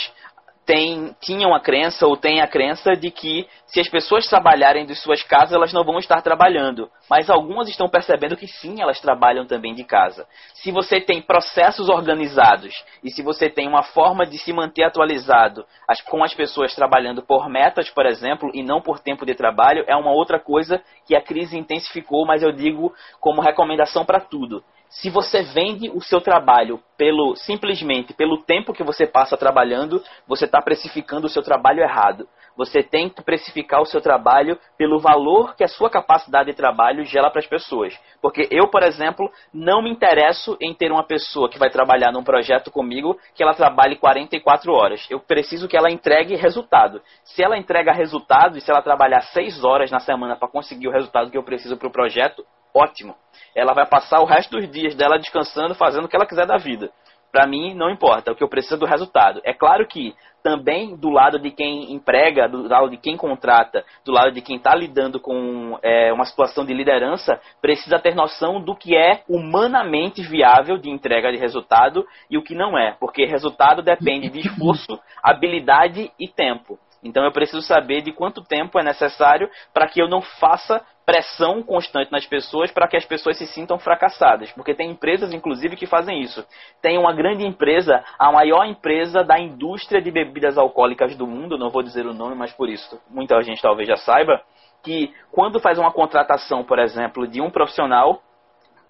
tem, tinham a crença ou têm a crença de que se as pessoas trabalharem de suas casas, elas não vão estar trabalhando. Mas algumas estão percebendo que sim, elas trabalham também de casa. Se você tem processos organizados e se você tem uma forma de se manter atualizado as, com as pessoas trabalhando por metas, por exemplo, e não por tempo de trabalho, é uma outra coisa que a crise intensificou, mas eu digo como recomendação para tudo se você vende o seu trabalho pelo simplesmente pelo tempo que você passa trabalhando, você está precificando o seu trabalho errado. Você tem que precificar o seu trabalho pelo valor que a sua capacidade de trabalho gera para as pessoas. Porque eu, por exemplo, não me interesso em ter uma pessoa que vai trabalhar num projeto comigo que ela trabalhe 44 horas. Eu preciso que ela entregue resultado. Se ela entrega resultado e se ela trabalhar 6 horas na semana para conseguir o resultado que eu preciso para o projeto, ótimo. Ela vai passar o resto dos dias dela descansando, fazendo o que ela quiser da vida. Para mim, não importa, o que eu preciso é do resultado. É claro que também do lado de quem emprega, do lado de quem contrata, do lado de quem está lidando com é, uma situação de liderança, precisa ter noção do que é humanamente viável de entrega de resultado e o que não é, porque resultado depende de esforço, habilidade e tempo. Então eu preciso saber de quanto tempo é necessário para que eu não faça pressão constante nas pessoas para que as pessoas se sintam fracassadas. Porque tem empresas, inclusive, que fazem isso. Tem uma grande empresa, a maior empresa da indústria de bebidas alcoólicas do mundo, não vou dizer o nome, mas por isso muita gente talvez já saiba, que quando faz uma contratação, por exemplo, de um profissional,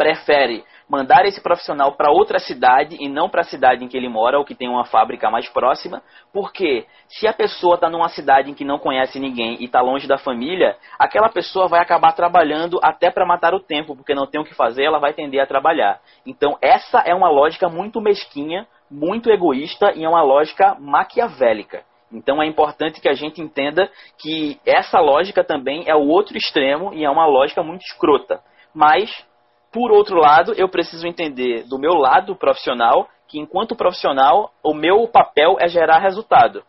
prefere mandar esse profissional para outra cidade e não para a cidade em que ele mora ou que tem uma fábrica mais próxima, porque se a pessoa está numa cidade em que não conhece ninguém e está longe da família, aquela pessoa vai acabar trabalhando até para matar o tempo, porque não tem o que fazer, ela vai tender a trabalhar. Então essa é uma lógica muito mesquinha, muito egoísta e é uma lógica maquiavélica. Então é importante que a gente entenda que essa lógica também é o outro extremo e é uma lógica muito escrota. Mas por outro lado, eu preciso entender do meu lado profissional que, enquanto profissional, o meu papel é gerar resultado.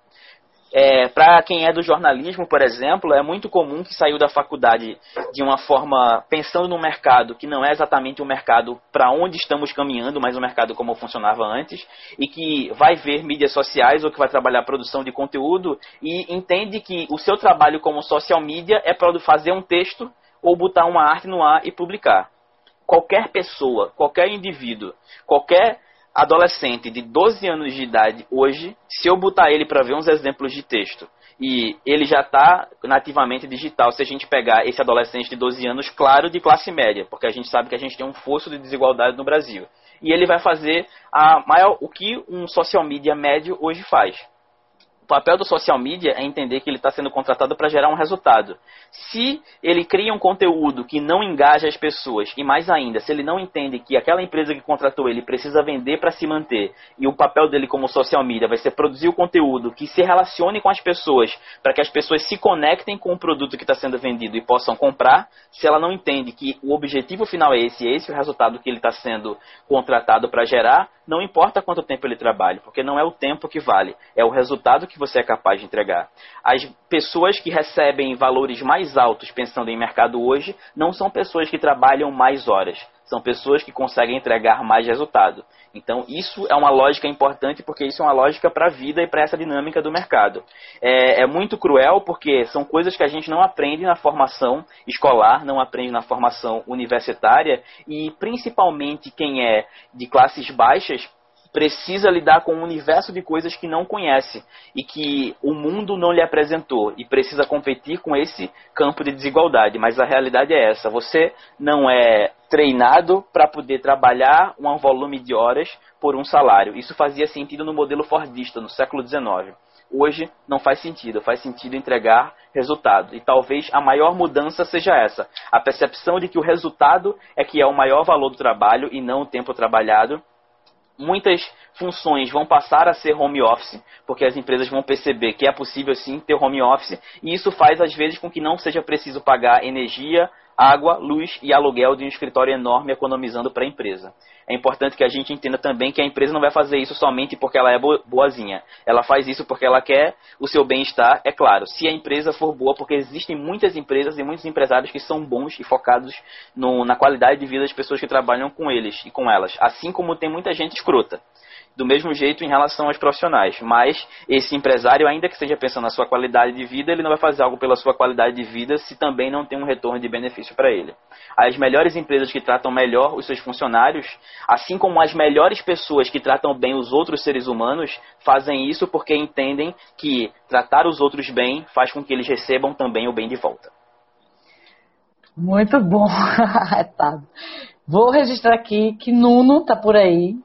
É, para quem é do jornalismo, por exemplo, é muito comum que saiu da faculdade de uma forma pensando no mercado que não é exatamente o mercado para onde estamos caminhando, mas o mercado como funcionava antes, e que vai ver mídias sociais ou que vai trabalhar produção de conteúdo e entende que o seu trabalho como social media é para fazer um texto ou botar uma arte no ar e publicar qualquer pessoa, qualquer indivíduo, qualquer adolescente de 12 anos de idade hoje, se eu botar ele para ver uns exemplos de texto e ele já está nativamente digital, se a gente pegar esse adolescente de 12 anos, claro, de classe média, porque a gente sabe que a gente tem um fosso de desigualdade no Brasil. E ele vai fazer a maior, o que um social media médio hoje faz o papel do social media é entender que ele está sendo contratado para gerar um resultado. Se ele cria um conteúdo que não engaja as pessoas, e mais ainda, se ele não entende que aquela empresa que contratou ele precisa vender para se manter, e o papel dele como social media vai ser produzir o conteúdo que se relacione com as pessoas, para que as pessoas se conectem com o produto que está sendo vendido e possam comprar, se ela não entende que o objetivo final é esse, é esse o resultado que ele está sendo contratado para gerar, não importa quanto tempo ele trabalha, porque não é o tempo que vale, é o resultado que você é capaz de entregar. As pessoas que recebem valores mais altos pensando em mercado hoje não são pessoas que trabalham mais horas, são pessoas que conseguem entregar mais resultado. Então, isso é uma lógica importante porque isso é uma lógica para a vida e para essa dinâmica do mercado. É, é, muito cruel porque são coisas que a gente não aprende na formação escolar, não aprende na formação universitária e, principalmente, quem é de classes baixas precisa lidar com um universo de coisas que não conhece e que o mundo não lhe apresentou e precisa competir com esse campo de desigualdade. Mas a realidade é essa: você não é treinado para poder trabalhar um volume de horas por um salário. Isso fazia sentido no modelo Fordista no século XIX. Hoje não faz sentido, faz sentido entregar resultado. E talvez a maior mudança seja essa: a percepção de que o resultado é que é o maior valor do trabalho e não o tempo trabalhado muitas funções vão passar a ser home office, porque as empresas vão perceber que é possível sim ter home office, e isso faz às vezes com que não seja preciso pagar energia, água, luz e aluguel de um escritório enorme economizando para a empresa. É importante que a gente entenda também que a empresa não vai fazer isso somente porque ela é boazinha. Ela faz isso porque ela quer o seu bem-estar, é claro. Se a empresa for boa, porque existem muitas empresas e muitos empresários que são bons e focados no, na qualidade de vida das pessoas que trabalham com eles e com elas. Assim como tem muita gente escrota do mesmo jeito em relação aos profissionais. Mas esse empresário, ainda que esteja pensando na sua qualidade de vida, ele não vai fazer algo pela sua qualidade de vida se também não tem um retorno de benefício para ele. As melhores empresas que tratam melhor os seus funcionários, assim como as melhores pessoas que tratam bem os outros seres humanos, fazem isso porque entendem que tratar os outros bem faz com que eles recebam também o bem de volta. Muito bom. Vou registrar aqui que Nuno está por aí,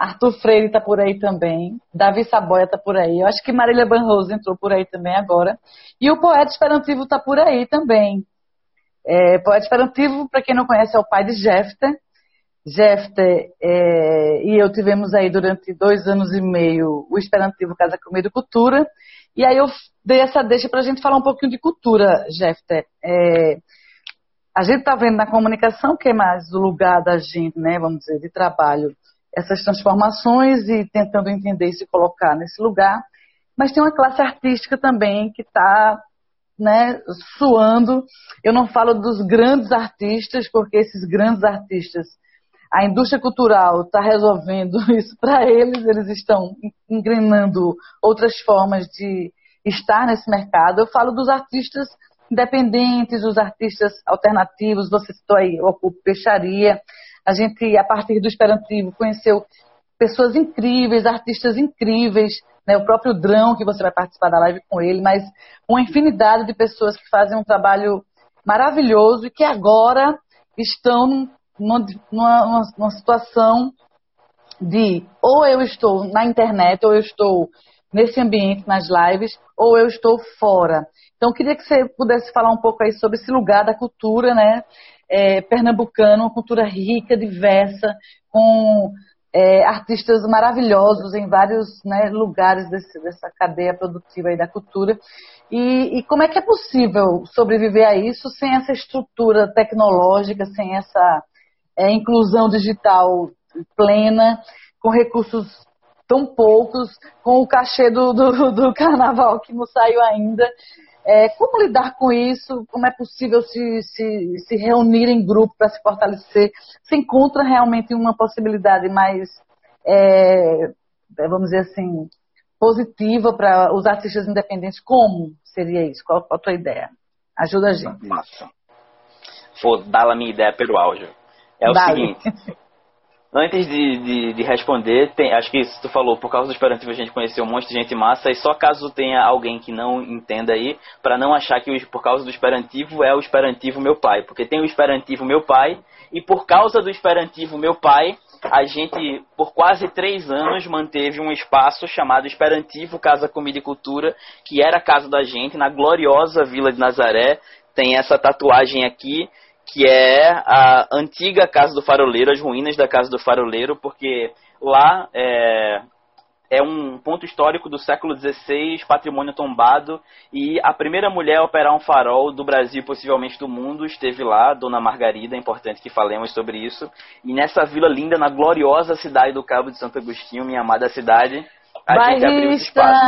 Arthur Freire está por aí também. Davi Saboia está por aí. Eu acho que Marília Banrose entrou por aí também agora. E o poeta esperantivo está por aí também. É, poeta esperantivo, para quem não conhece, é o pai de Jefter. Jefter é, e eu tivemos aí durante dois anos e meio o Esperantivo Casa Comida Cultura. E aí eu dei essa deixa para a gente falar um pouquinho de cultura, Jefter. É, a gente está vendo na comunicação que é mais o lugar da gente, né, vamos dizer, de trabalho essas transformações e tentando entender e se colocar nesse lugar. Mas tem uma classe artística também que está né, suando. Eu não falo dos grandes artistas, porque esses grandes artistas, a indústria cultural está resolvendo isso para eles, eles estão engrenando outras formas de estar nesse mercado. Eu falo dos artistas independentes, os artistas alternativos, você citou aí o Ocupo Peixaria, a gente, a partir do Esperantivo, conheceu pessoas incríveis, artistas incríveis, né? o próprio Drão, que você vai participar da live com ele, mas uma infinidade de pessoas que fazem um trabalho maravilhoso e que agora estão numa, numa, numa situação de ou eu estou na internet, ou eu estou nesse ambiente, nas lives, ou eu estou fora. Então, queria que você pudesse falar um pouco aí sobre esse lugar da cultura, né? É, pernambucano, uma cultura rica, diversa, com é, artistas maravilhosos em vários né, lugares desse, dessa cadeia produtiva da cultura. E, e, como é que é possível sobreviver a isso sem essa estrutura tecnológica, sem essa é, inclusão digital plena, com recursos tão poucos, com o cachê do, do, do carnaval que não saiu ainda. É, como lidar com isso? Como é possível se, se, se reunir em grupo para se fortalecer? Se encontra realmente uma possibilidade mais, é, vamos dizer assim, positiva para os artistas independentes? Como seria isso? Qual, qual a tua ideia? Ajuda a gente. Massa. Vou dar a minha ideia pelo áudio. É o seguinte. Antes de, de, de responder, tem, acho que tu falou, por causa do Esperantivo a gente conheceu um monte de gente massa, e só caso tenha alguém que não entenda aí, para não achar que por causa do Esperantivo é o Esperantivo meu pai, porque tem o Esperantivo meu pai, e por causa do Esperantivo meu pai, a gente, por quase três anos, manteve um espaço chamado Esperantivo Casa Comida e Cultura, que era a casa da gente, na gloriosa Vila de Nazaré. Tem essa tatuagem aqui, que é a antiga Casa do Faroleiro, as ruínas da Casa do Faroleiro, porque lá é, é um ponto histórico do século XVI, patrimônio tombado, e a primeira mulher a operar um farol do Brasil, possivelmente do mundo, esteve lá, Dona Margarida, é importante que falemos sobre isso. E nessa vila linda, na gloriosa cidade do Cabo de Santo Agostinho, minha amada cidade, a Bairrista. gente abriu esse espaço.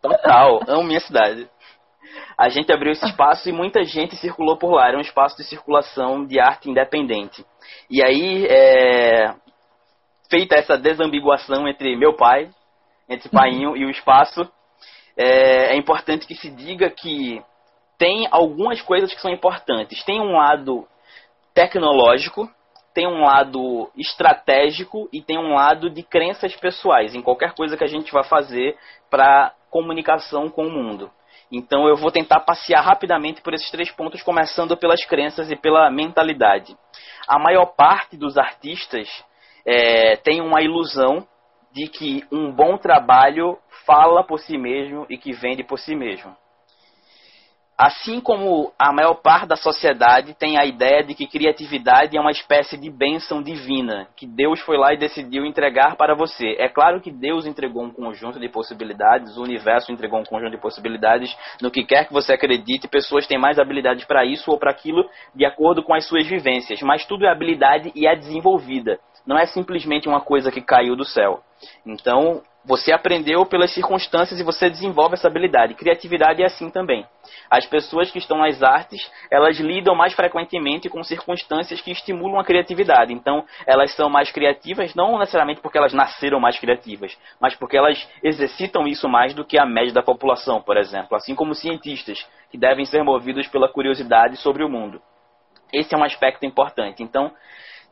Total, amo minha cidade a gente abriu esse espaço e muita gente circulou por lá. Era um espaço de circulação de arte independente. E aí, é, feita essa desambiguação entre meu pai, entre painho e o espaço, é, é importante que se diga que tem algumas coisas que são importantes. Tem um lado tecnológico, tem um lado estratégico e tem um lado de crenças pessoais em qualquer coisa que a gente vai fazer para comunicação com o mundo. Então eu vou tentar passear rapidamente por esses três pontos, começando pelas crenças e pela mentalidade. A maior parte dos artistas é, tem uma ilusão de que um bom trabalho fala por si mesmo e que vende por si mesmo. Assim como a maior parte da sociedade tem a ideia de que criatividade é uma espécie de bênção divina, que Deus foi lá e decidiu entregar para você. É claro que Deus entregou um conjunto de possibilidades, o universo entregou um conjunto de possibilidades, no que quer que você acredite, pessoas têm mais habilidades para isso ou para aquilo, de acordo com as suas vivências, mas tudo é habilidade e é desenvolvida. Não é simplesmente uma coisa que caiu do céu. Então, você aprendeu pelas circunstâncias e você desenvolve essa habilidade. Criatividade é assim também. As pessoas que estão nas artes, elas lidam mais frequentemente com circunstâncias que estimulam a criatividade. Então, elas são mais criativas, não necessariamente porque elas nasceram mais criativas, mas porque elas exercitam isso mais do que a média da população, por exemplo. Assim como cientistas, que devem ser movidos pela curiosidade sobre o mundo. Esse é um aspecto importante. Então,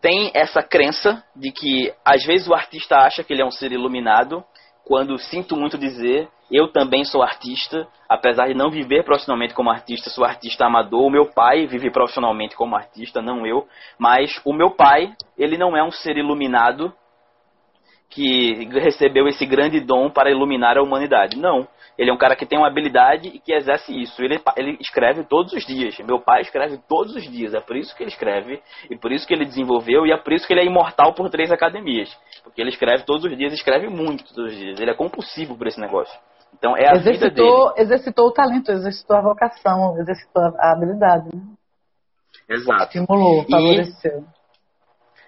tem essa crença de que às vezes o artista acha que ele é um ser iluminado quando sinto muito dizer, eu também sou artista, apesar de não viver profissionalmente como artista, sou artista amador. O meu pai vive profissionalmente como artista, não eu, mas o meu pai, ele não é um ser iluminado que recebeu esse grande dom para iluminar a humanidade. Não. Ele é um cara que tem uma habilidade e que exerce isso. Ele, ele escreve todos os dias. Meu pai escreve todos os dias. É por isso que ele escreve e por isso que ele desenvolveu e é por isso que ele é imortal por três academias. Porque ele escreve todos os dias, escreve muito todos os dias. Ele é compulsivo por esse negócio. Então é a exercitou, vida dele. Exercitou o talento, exercitou a vocação, exercitou a habilidade. Né? Exato. Estimulou, favoreceu. E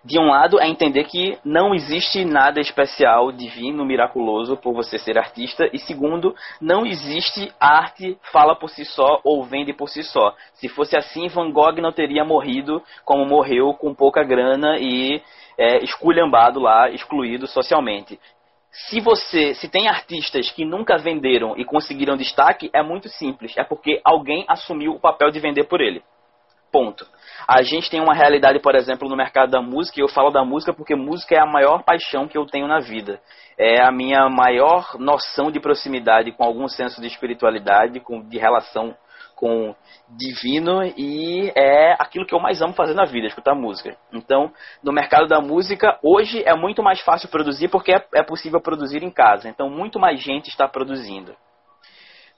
de um lado, é entender que não existe nada especial, divino, miraculoso por você ser artista. E segundo, não existe arte fala por si só ou vende por si só. Se fosse assim, Van Gogh não teria morrido como morreu com pouca grana e é, esculhambado lá, excluído socialmente. Se você, se tem artistas que nunca venderam e conseguiram destaque, é muito simples. É porque alguém assumiu o papel de vender por ele. Ponto. A gente tem uma realidade, por exemplo, no mercado da música, e eu falo da música porque música é a maior paixão que eu tenho na vida. É a minha maior noção de proximidade com algum senso de espiritualidade, com, de relação com divino e é aquilo que eu mais amo fazer na vida, escutar música. Então, no mercado da música, hoje é muito mais fácil produzir porque é, é possível produzir em casa. Então, muito mais gente está produzindo.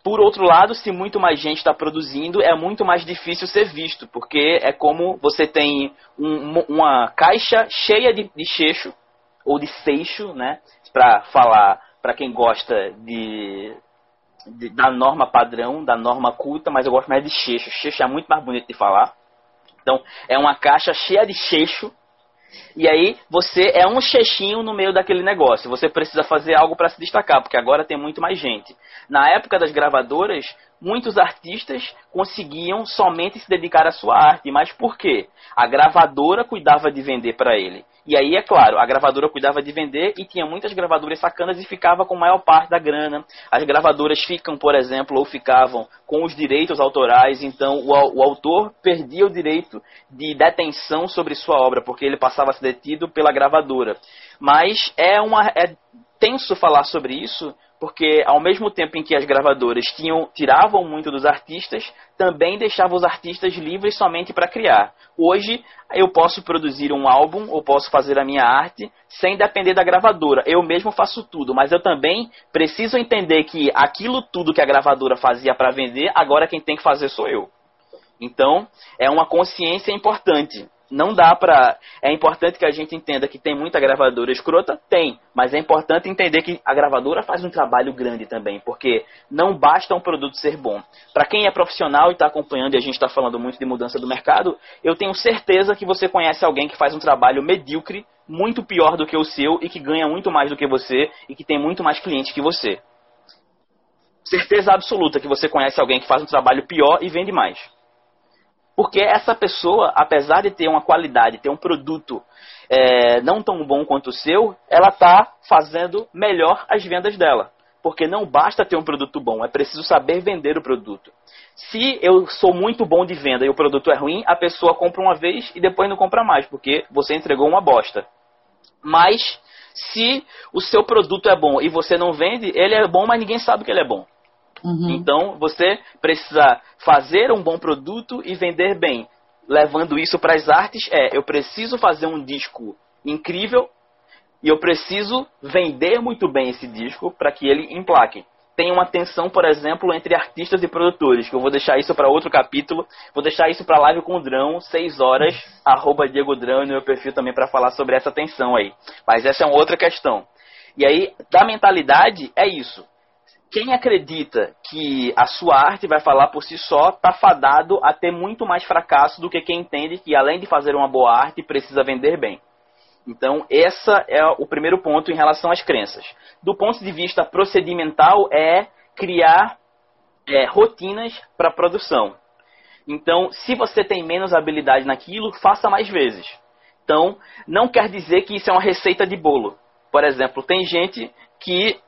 Por outro lado, se muito mais gente está produzindo, é muito mais difícil ser visto, porque é como você tem um, uma caixa cheia de, de cheixo, ou de seixo, né? Para falar para quem gosta de, de, da norma padrão, da norma culta, mas eu gosto mais de cheixo. Cheixo é muito mais bonito de falar. Então, é uma caixa cheia de cheixo e aí você é um chechinho no meio daquele negócio. Você precisa fazer algo para se destacar, porque agora tem muito mais gente. Na época das gravadoras, muitos artistas conseguiam somente se dedicar à sua arte. Mas por quê? A gravadora cuidava de vender para ele. E aí, é claro, a gravadora cuidava de vender e tinha muitas gravadoras sacanas e ficava com a maior parte da grana. As gravadoras ficam, por exemplo, ou ficavam com os direitos autorais, então o, o autor perdia o direito de detenção sobre sua obra, porque ele passava a ser detido pela gravadora. Mas é uma. É tenso falar sobre isso, porque ao mesmo tempo em que as gravadoras tinham, tiravam muito dos artistas, também deixavam os artistas livres somente para criar. Hoje eu posso produzir um álbum ou posso fazer a minha arte sem depender da gravadora. Eu mesmo faço tudo, mas eu também preciso entender que aquilo tudo que a gravadora fazia para vender, agora quem tem que fazer sou eu. Então, é uma consciência importante não dá pra. É importante que a gente entenda que tem muita gravadora escrota? Tem. Mas é importante entender que a gravadora faz um trabalho grande também. Porque não basta um produto ser bom. Para quem é profissional e está acompanhando, e a gente está falando muito de mudança do mercado, eu tenho certeza que você conhece alguém que faz um trabalho medíocre, muito pior do que o seu e que ganha muito mais do que você e que tem muito mais clientes que você. Certeza absoluta que você conhece alguém que faz um trabalho pior e vende mais. Porque essa pessoa, apesar de ter uma qualidade, ter um produto é, não tão bom quanto o seu, ela está fazendo melhor as vendas dela. Porque não basta ter um produto bom, é preciso saber vender o produto. Se eu sou muito bom de venda e o produto é ruim, a pessoa compra uma vez e depois não compra mais, porque você entregou uma bosta. Mas se o seu produto é bom e você não vende, ele é bom, mas ninguém sabe que ele é bom. Uhum. Então, você precisa fazer um bom produto e vender bem. Levando isso para as artes, é: eu preciso fazer um disco incrível e eu preciso vender muito bem esse disco para que ele emplaque. Tem uma tensão, por exemplo, entre artistas e produtores, que eu vou deixar isso para outro capítulo. Vou deixar isso para live com o Drão, 6 horas, arroba Diego Drão no meu perfil também para falar sobre essa tensão aí. Mas essa é uma outra questão. E aí, da mentalidade, é isso quem acredita que a sua arte vai falar por si só está fadado a ter muito mais fracasso do que quem entende que, além de fazer uma boa arte, precisa vender bem. Então, esse é o primeiro ponto em relação às crenças. Do ponto de vista procedimental, é criar é, rotinas para produção. Então, se você tem menos habilidade naquilo, faça mais vezes. Então, não quer dizer que isso é uma receita de bolo. Por exemplo, tem gente que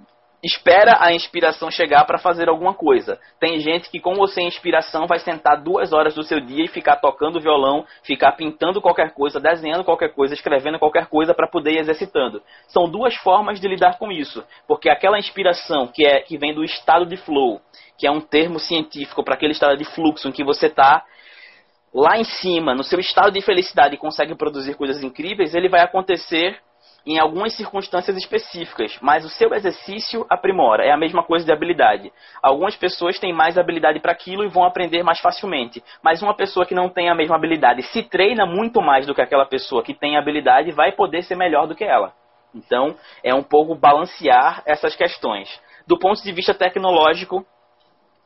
espera a inspiração chegar para fazer alguma coisa. Tem gente que, com você inspiração, vai sentar duas horas do seu dia e ficar tocando violão, ficar pintando qualquer coisa, desenhando qualquer coisa, escrevendo qualquer coisa para poder ir exercitando. São duas formas de lidar com isso, porque aquela inspiração que é que vem do estado de flow, que é um termo científico para aquele estado de fluxo em que você está lá em cima, no seu estado de felicidade e consegue produzir coisas incríveis, ele vai acontecer em algumas circunstâncias específicas, mas o seu exercício aprimora. É a mesma coisa de habilidade. Algumas pessoas têm mais habilidade para aquilo e vão aprender mais facilmente, mas uma pessoa que não tem a mesma habilidade, se treina muito mais do que aquela pessoa que tem habilidade, vai poder ser melhor do que ela. Então, é um pouco balancear essas questões. Do ponto de vista tecnológico,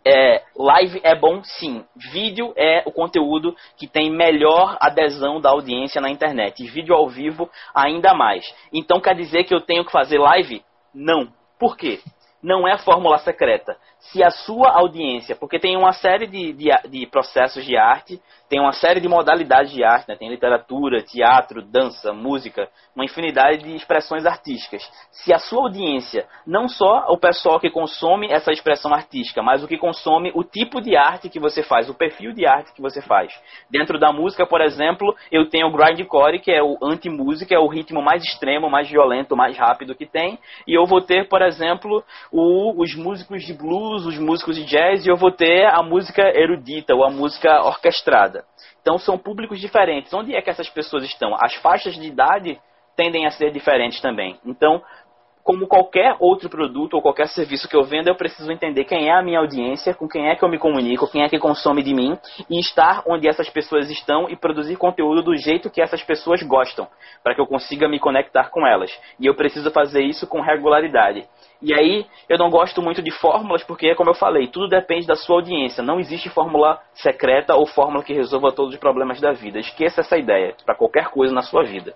é, live é bom sim. Vídeo é o conteúdo que tem melhor adesão da audiência na internet. E vídeo ao vivo ainda mais. Então quer dizer que eu tenho que fazer live? Não. Por quê? Não é fórmula secreta. Se a sua audiência, porque tem uma série de, de, de processos de arte tem uma série de modalidades de arte, né? tem literatura, teatro, dança, música, uma infinidade de expressões artísticas. Se a sua audiência, não só o pessoal que consome essa expressão artística, mas o que consome o tipo de arte que você faz, o perfil de arte que você faz. Dentro da música, por exemplo, eu tenho o grindcore, que é o anti-música, é o ritmo mais extremo, mais violento, mais rápido que tem, e eu vou ter, por exemplo, o, os músicos de blues, os músicos de jazz, e eu vou ter a música erudita, ou a música orquestrada. Então são públicos diferentes. Onde é que essas pessoas estão? As faixas de idade tendem a ser diferentes também. Então, como qualquer outro produto ou qualquer serviço que eu vendo, eu preciso entender quem é a minha audiência, com quem é que eu me comunico, quem é que consome de mim e estar onde essas pessoas estão e produzir conteúdo do jeito que essas pessoas gostam, para que eu consiga me conectar com elas. E eu preciso fazer isso com regularidade. E aí, eu não gosto muito de fórmulas porque, como eu falei, tudo depende da sua audiência. Não existe fórmula secreta ou fórmula que resolva todos os problemas da vida. Esqueça essa ideia para qualquer coisa na sua vida.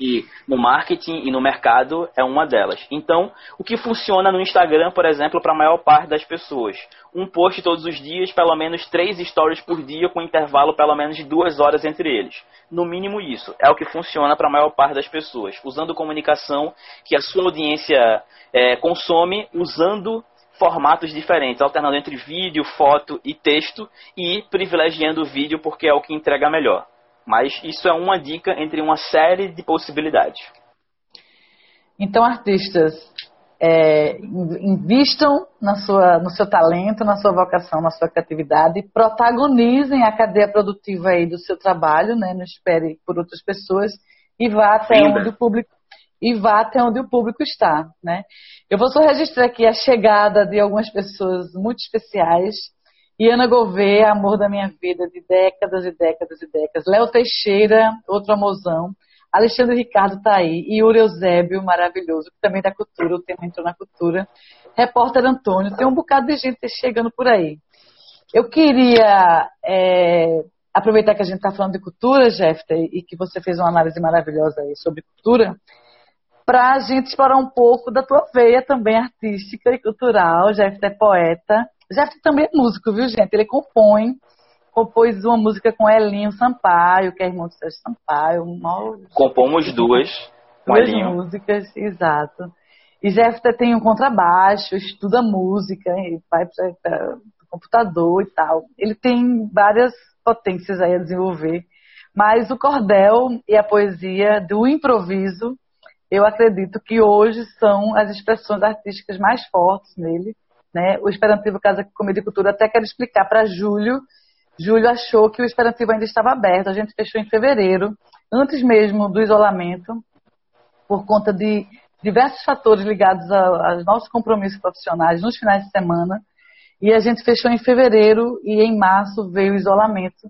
E no marketing e no mercado é uma delas. Então, o que funciona no Instagram, por exemplo, para a maior parte das pessoas? Um post todos os dias, pelo menos três stories por dia, com intervalo pelo menos de duas horas entre eles. No mínimo isso. É o que funciona para a maior parte das pessoas. Usando comunicação que a sua audiência é, consome, usando formatos diferentes, alternando entre vídeo, foto e texto e privilegiando o vídeo porque é o que entrega melhor. Mas isso é uma dica entre uma série de possibilidades. Então, artistas, é, invistam na sua, no seu talento, na sua vocação, na sua criatividade, protagonizem a cadeia produtiva aí do seu trabalho, né? não espere por outras pessoas e vá até Linda. onde o público e vá até onde o público está, né? Eu vou só registrar aqui a chegada de algumas pessoas muito especiais e Ana Gouveia, amor da minha vida de décadas e décadas e décadas. Léo Teixeira, outro amorzão. Alexandre Ricardo está aí. E Yuri Eusébio, maravilhoso, que também da cultura, o tema entrou na cultura. Repórter Antônio, tem um bocado de gente chegando por aí. Eu queria é, aproveitar que a gente está falando de cultura, Jeff, e que você fez uma análise maravilhosa aí sobre cultura, para a gente explorar um pouco da tua veia também artística e cultural. Jeff é poeta Jeff também é músico, viu, gente? Ele compõe, compôs uma música com Elinho Sampaio, que é irmão do Sérgio Sampaio. Uma... Compomos duas duas músicas, exato. E Jeff tem um contrabaixo, estuda música, vai para o computador e tal. Ele tem várias potências aí a desenvolver. Mas o cordel e a poesia do improviso, eu acredito que hoje são as expressões artísticas mais fortes nele né? O Esperantivo Casa Comida e Cultura até quero explicar para Júlio. Júlio achou que o Esperantivo ainda estava aberto. A gente fechou em fevereiro, antes mesmo do isolamento, por conta de diversos fatores ligados aos nossos compromissos profissionais nos finais de semana. E a gente fechou em fevereiro e em março veio o isolamento.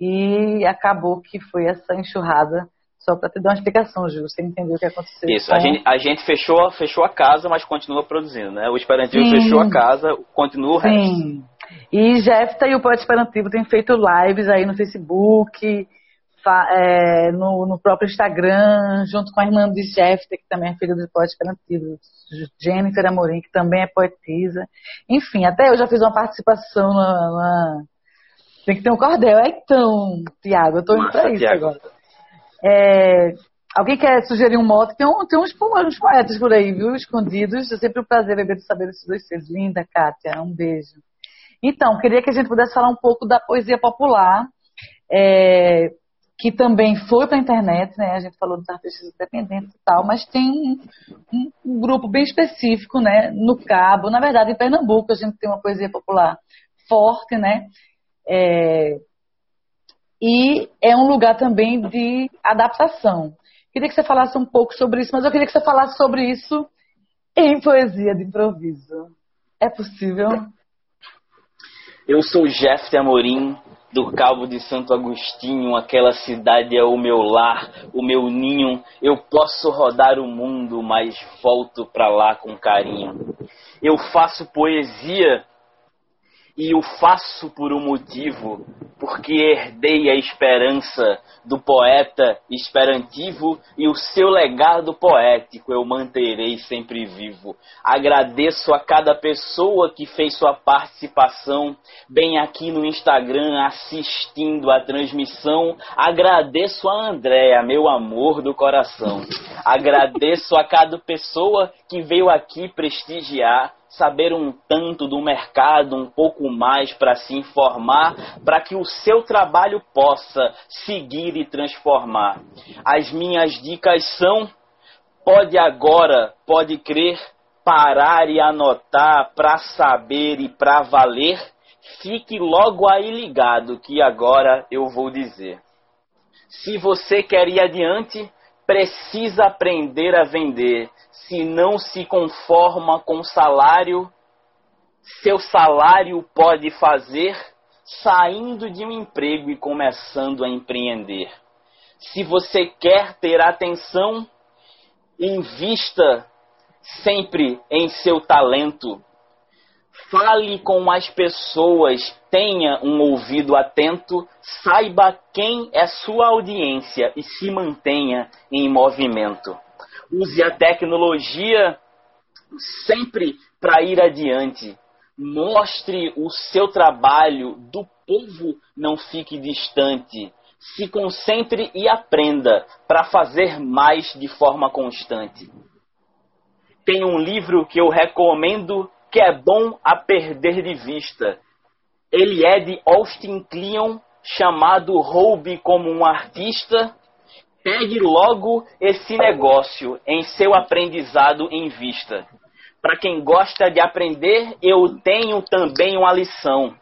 E acabou que foi essa enxurrada só para te dar uma explicação, Gil, você entendeu o que aconteceu. Isso, com... a, gente, a gente fechou, fechou a casa, mas continua produzindo, né? O Esperantivo fechou a casa, continua o resto. Sim. E Jefta e o Poeta Esperantivo têm feito lives aí no Facebook, é, no, no, próprio Instagram, junto com a irmã de Jefta, que também é filha do Poeta Esperantivo, Jennifer Amorim, que também é poetisa. Enfim, até eu já fiz uma participação na... na... Tem que ter um cordel. É então, Tiago, eu tô indo para isso agora. É, alguém quer sugerir um mote? Tem, um, tem uns, uns poetas por aí, viu? Escondidos. É sempre um prazer beber de saber esses dois seres. Linda, Kátia. Um beijo. Então, queria que a gente pudesse falar um pouco da poesia popular, é, que também foi para a internet, né? A gente falou dos artistas independentes e tal, mas tem um, um, grupo bem específico, né? No Cabo, na verdade, em Pernambuco, a gente tem uma poesia popular forte, né? É, e é um lugar também de adaptação. Queria que você falasse um pouco sobre isso, mas eu queria que você falasse sobre isso em poesia de improviso. É possível? Eu sou Jeff Amorim, do Cabo de Santo Agostinho, aquela cidade é o meu lar, o meu ninho. Eu posso rodar o mundo, mas volto para lá com carinho. Eu faço poesia e o faço por um motivo, porque herdei a esperança do poeta esperantivo e o seu legado poético eu manterei sempre vivo. Agradeço a cada pessoa que fez sua participação bem aqui no Instagram assistindo a transmissão. Agradeço a Andréa, meu amor do coração. Agradeço a cada pessoa que veio aqui prestigiar saber um tanto do mercado, um pouco mais para se informar, para que o seu trabalho possa seguir e transformar. As minhas dicas são: pode agora, pode crer, parar e anotar para saber e para valer. Fique logo aí ligado que agora eu vou dizer. Se você quer ir adiante, precisa aprender a vender se não se conforma com o salário, seu salário pode fazer saindo de um emprego e começando a empreender. Se você quer ter atenção, invista sempre em seu talento. Fale com as pessoas, tenha um ouvido atento, saiba quem é sua audiência e se mantenha em movimento. Use a tecnologia sempre para ir adiante. Mostre o seu trabalho do povo, não fique distante. Se concentre e aprenda para fazer mais de forma constante. Tem um livro que eu recomendo que é bom a perder de vista. Ele é de Austin Kleon, chamado Roube como um artista. Pegue logo esse negócio em seu aprendizado em vista. Para quem gosta de aprender, eu tenho também uma lição.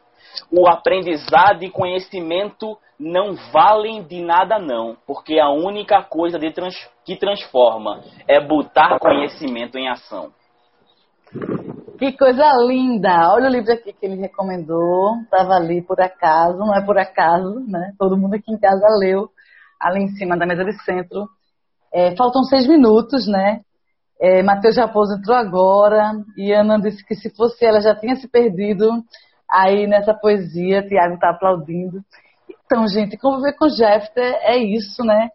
O aprendizado e conhecimento não valem de nada não, porque a única coisa trans que transforma é botar conhecimento em ação. Que coisa linda! Olha o livro aqui que ele recomendou. Estava ali por acaso, não é por acaso, né? Todo mundo aqui em casa leu, ali em cima da mesa de centro. É, faltam seis minutos, né? É, Matheus Raposo entrou agora e Ana disse que se fosse ela já tinha se perdido aí nessa poesia. Tiago está aplaudindo. Então, gente, conviver com Jeffter é isso, né?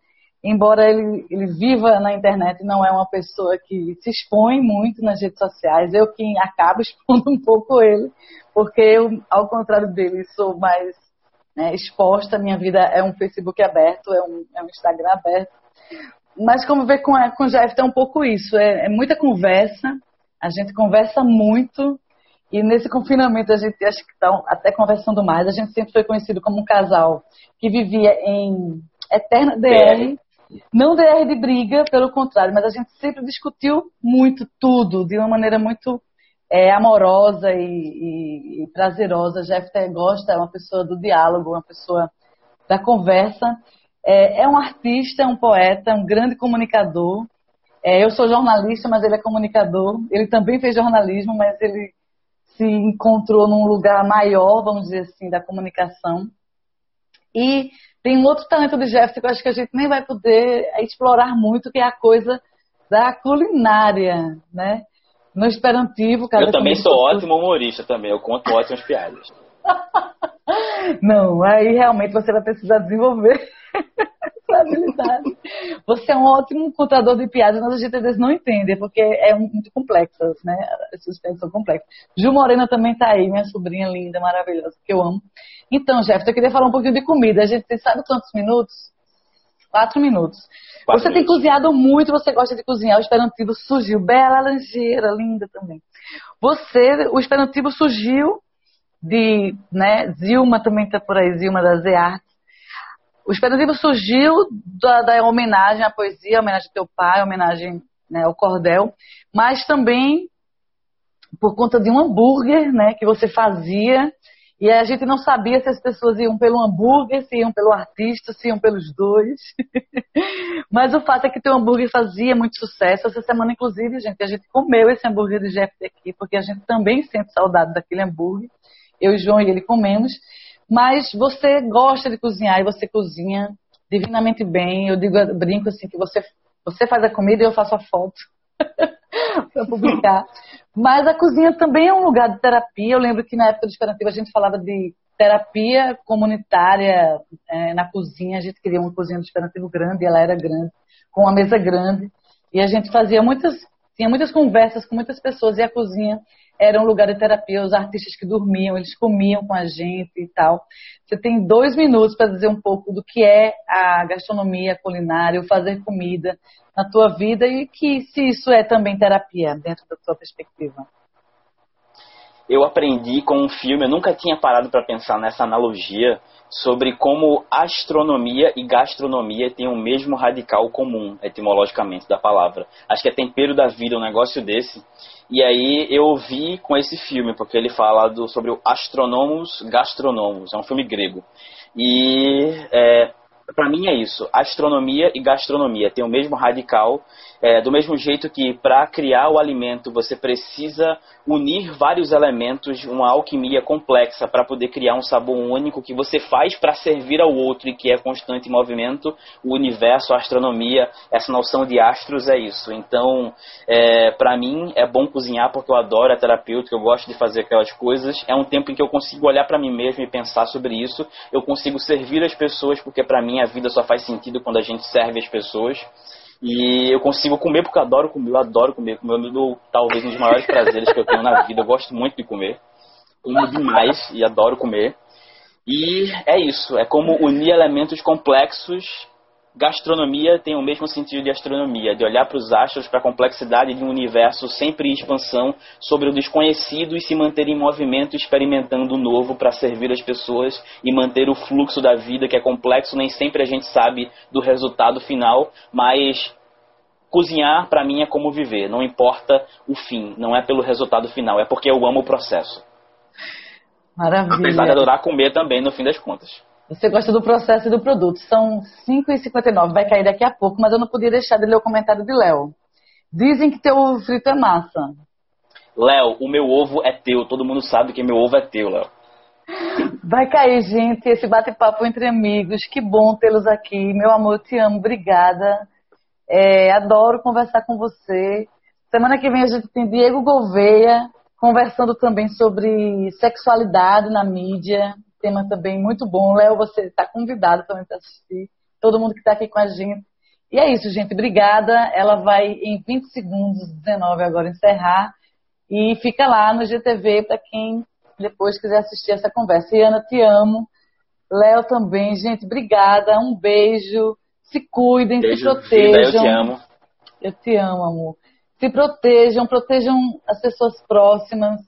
Embora ele, ele viva na internet, não é uma pessoa que se expõe muito nas redes sociais. Eu quem acabo expondo um pouco ele, porque eu, ao contrário dele, sou mais né, exposta. Minha vida é um Facebook aberto, é um, é um Instagram aberto. Mas como ver com, com o Jeff é um pouco isso, é, é muita conversa, a gente conversa muito, e nesse confinamento a gente acho que está até conversando mais. A gente sempre foi conhecido como um casal que vivia em eterna DR, não DR de briga, pelo contrário, mas a gente sempre discutiu muito tudo, de uma maneira muito é, amorosa e, e, e, prazerosa. Jeff gosta, é uma pessoa do diálogo, uma pessoa da conversa. É, é um artista, é um poeta, um grande comunicador. É, eu sou jornalista, mas ele é comunicador. Ele também fez jornalismo, mas ele se encontrou num lugar maior, vamos dizer assim, da comunicação. E tem um outro talento de Jefferson que eu acho que a gente nem vai poder explorar muito, que é a coisa da culinária, né? No esperantivo, cada Eu também sou ótimo humorista também, eu conto ótimas piadas. Não, aí realmente você vai precisar desenvolver essa habilidade. Você é um ótimo contador de piadas, mas a gente às vezes não entende, porque é muito complexas, né? As suas são complexas. Ju Morena também está aí, minha sobrinha linda, maravilhosa, que eu amo. Então, Jeff, eu queria falar um pouquinho de comida. A gente sabe quantos minutos? Quatro minutos. Quatro você minutos. tem cozinhado muito, você gosta de cozinhar. O Esperantivo surgiu. Bela Langeira, linda também. Você, o Esperantivo surgiu de, né, Zilma também está por aí, Zilma da Zearte. O Esperantivo surgiu da, da, homenagem à poesia, homenagem ao teu pai, homenagem né, ao cordel, mas também por conta de um hambúrguer, né, que você fazia e a gente não sabia se as pessoas iam pelo hambúrguer, se iam pelo artista, se iam pelos dois. Mas o fato é que o hambúrguer fazia muito sucesso. Essa semana, inclusive, gente, a gente comeu esse hambúrguer de Jeff aqui, porque a gente também sente saudade daquele hambúrguer. Eu, o João e ele comemos. Mas você gosta de cozinhar e você cozinha divinamente bem. Eu digo, eu brinco assim, que você, você faz a comida e eu faço a foto. para publicar. Mas a cozinha também é um lugar de terapia. Eu lembro que na época do Esperantivo a gente falava de terapia comunitária é, na cozinha. A gente queria uma cozinha do Esperantivo grande, ela era grande, com uma mesa grande. E a gente fazia muitas, tinha muitas conversas com muitas pessoas e a cozinha era um lugar de terapia. Os artistas que dormiam, eles comiam com a gente e tal. Você tem dois minutos para dizer um pouco do que é a gastronomia a culinária, o fazer comida na tua vida e que se isso é também terapia dentro da tua perspectiva. Eu aprendi com um filme, eu nunca tinha parado para pensar nessa analogia sobre como astronomia e gastronomia têm o mesmo radical comum, etimologicamente, da palavra. Acho que é tempero da vida, um negócio desse. E aí eu vi com esse filme, porque ele fala do, sobre o Astronomos Gastronomos, é um filme grego. E é, para mim é isso. Astronomia e gastronomia tem o mesmo radical. É, do mesmo jeito que para criar o alimento você precisa unir vários elementos, uma alquimia complexa para poder criar um sabor único que você faz para servir ao outro e que é constante movimento. O universo, a astronomia, essa noção de astros é isso. Então, é, para mim é bom cozinhar porque eu adoro, é terapêutico, eu gosto de fazer aquelas coisas. É um tempo em que eu consigo olhar para mim mesmo e pensar sobre isso. Eu consigo servir as pessoas porque para mim a vida só faz sentido quando a gente serve as pessoas. E eu consigo comer porque eu adoro comer, eu adoro comer. Comer é talvez um dos maiores prazeres que eu tenho na vida. Eu gosto muito de comer. Como demais e adoro comer. E é isso, é como unir elementos complexos gastronomia tem o mesmo sentido de astronomia, de olhar para os astros, para a complexidade de um universo sempre em expansão, sobre o desconhecido e se manter em movimento, experimentando o novo para servir as pessoas e manter o fluxo da vida que é complexo. Nem sempre a gente sabe do resultado final, mas cozinhar para mim é como viver. Não importa o fim, não é pelo resultado final, é porque eu amo o processo. Maravilha. Apesar de adorar comer também, no fim das contas. Você gosta do processo e do produto. São 5h59, vai cair daqui a pouco, mas eu não podia deixar de ler o comentário de Léo. Dizem que teu ovo frito é massa. Léo, o meu ovo é teu. Todo mundo sabe que meu ovo é teu, Léo. Vai cair, gente, esse bate-papo entre amigos. Que bom tê-los aqui. Meu amor, te amo. Obrigada. É, adoro conversar com você. Semana que vem a gente tem Diego Gouveia conversando também sobre sexualidade na mídia tema também muito bom. Léo, você está convidado também para assistir. Todo mundo que está aqui com a gente. E é isso, gente. Obrigada. Ela vai em 20 segundos, 19 agora, encerrar. E fica lá no GTV para quem depois quiser assistir essa conversa. E Ana, te amo. Léo também, gente. Obrigada. Um beijo. Se cuidem, beijo, se protejam. Vida, eu te amo. Eu te amo, amor. Se protejam, protejam as pessoas próximas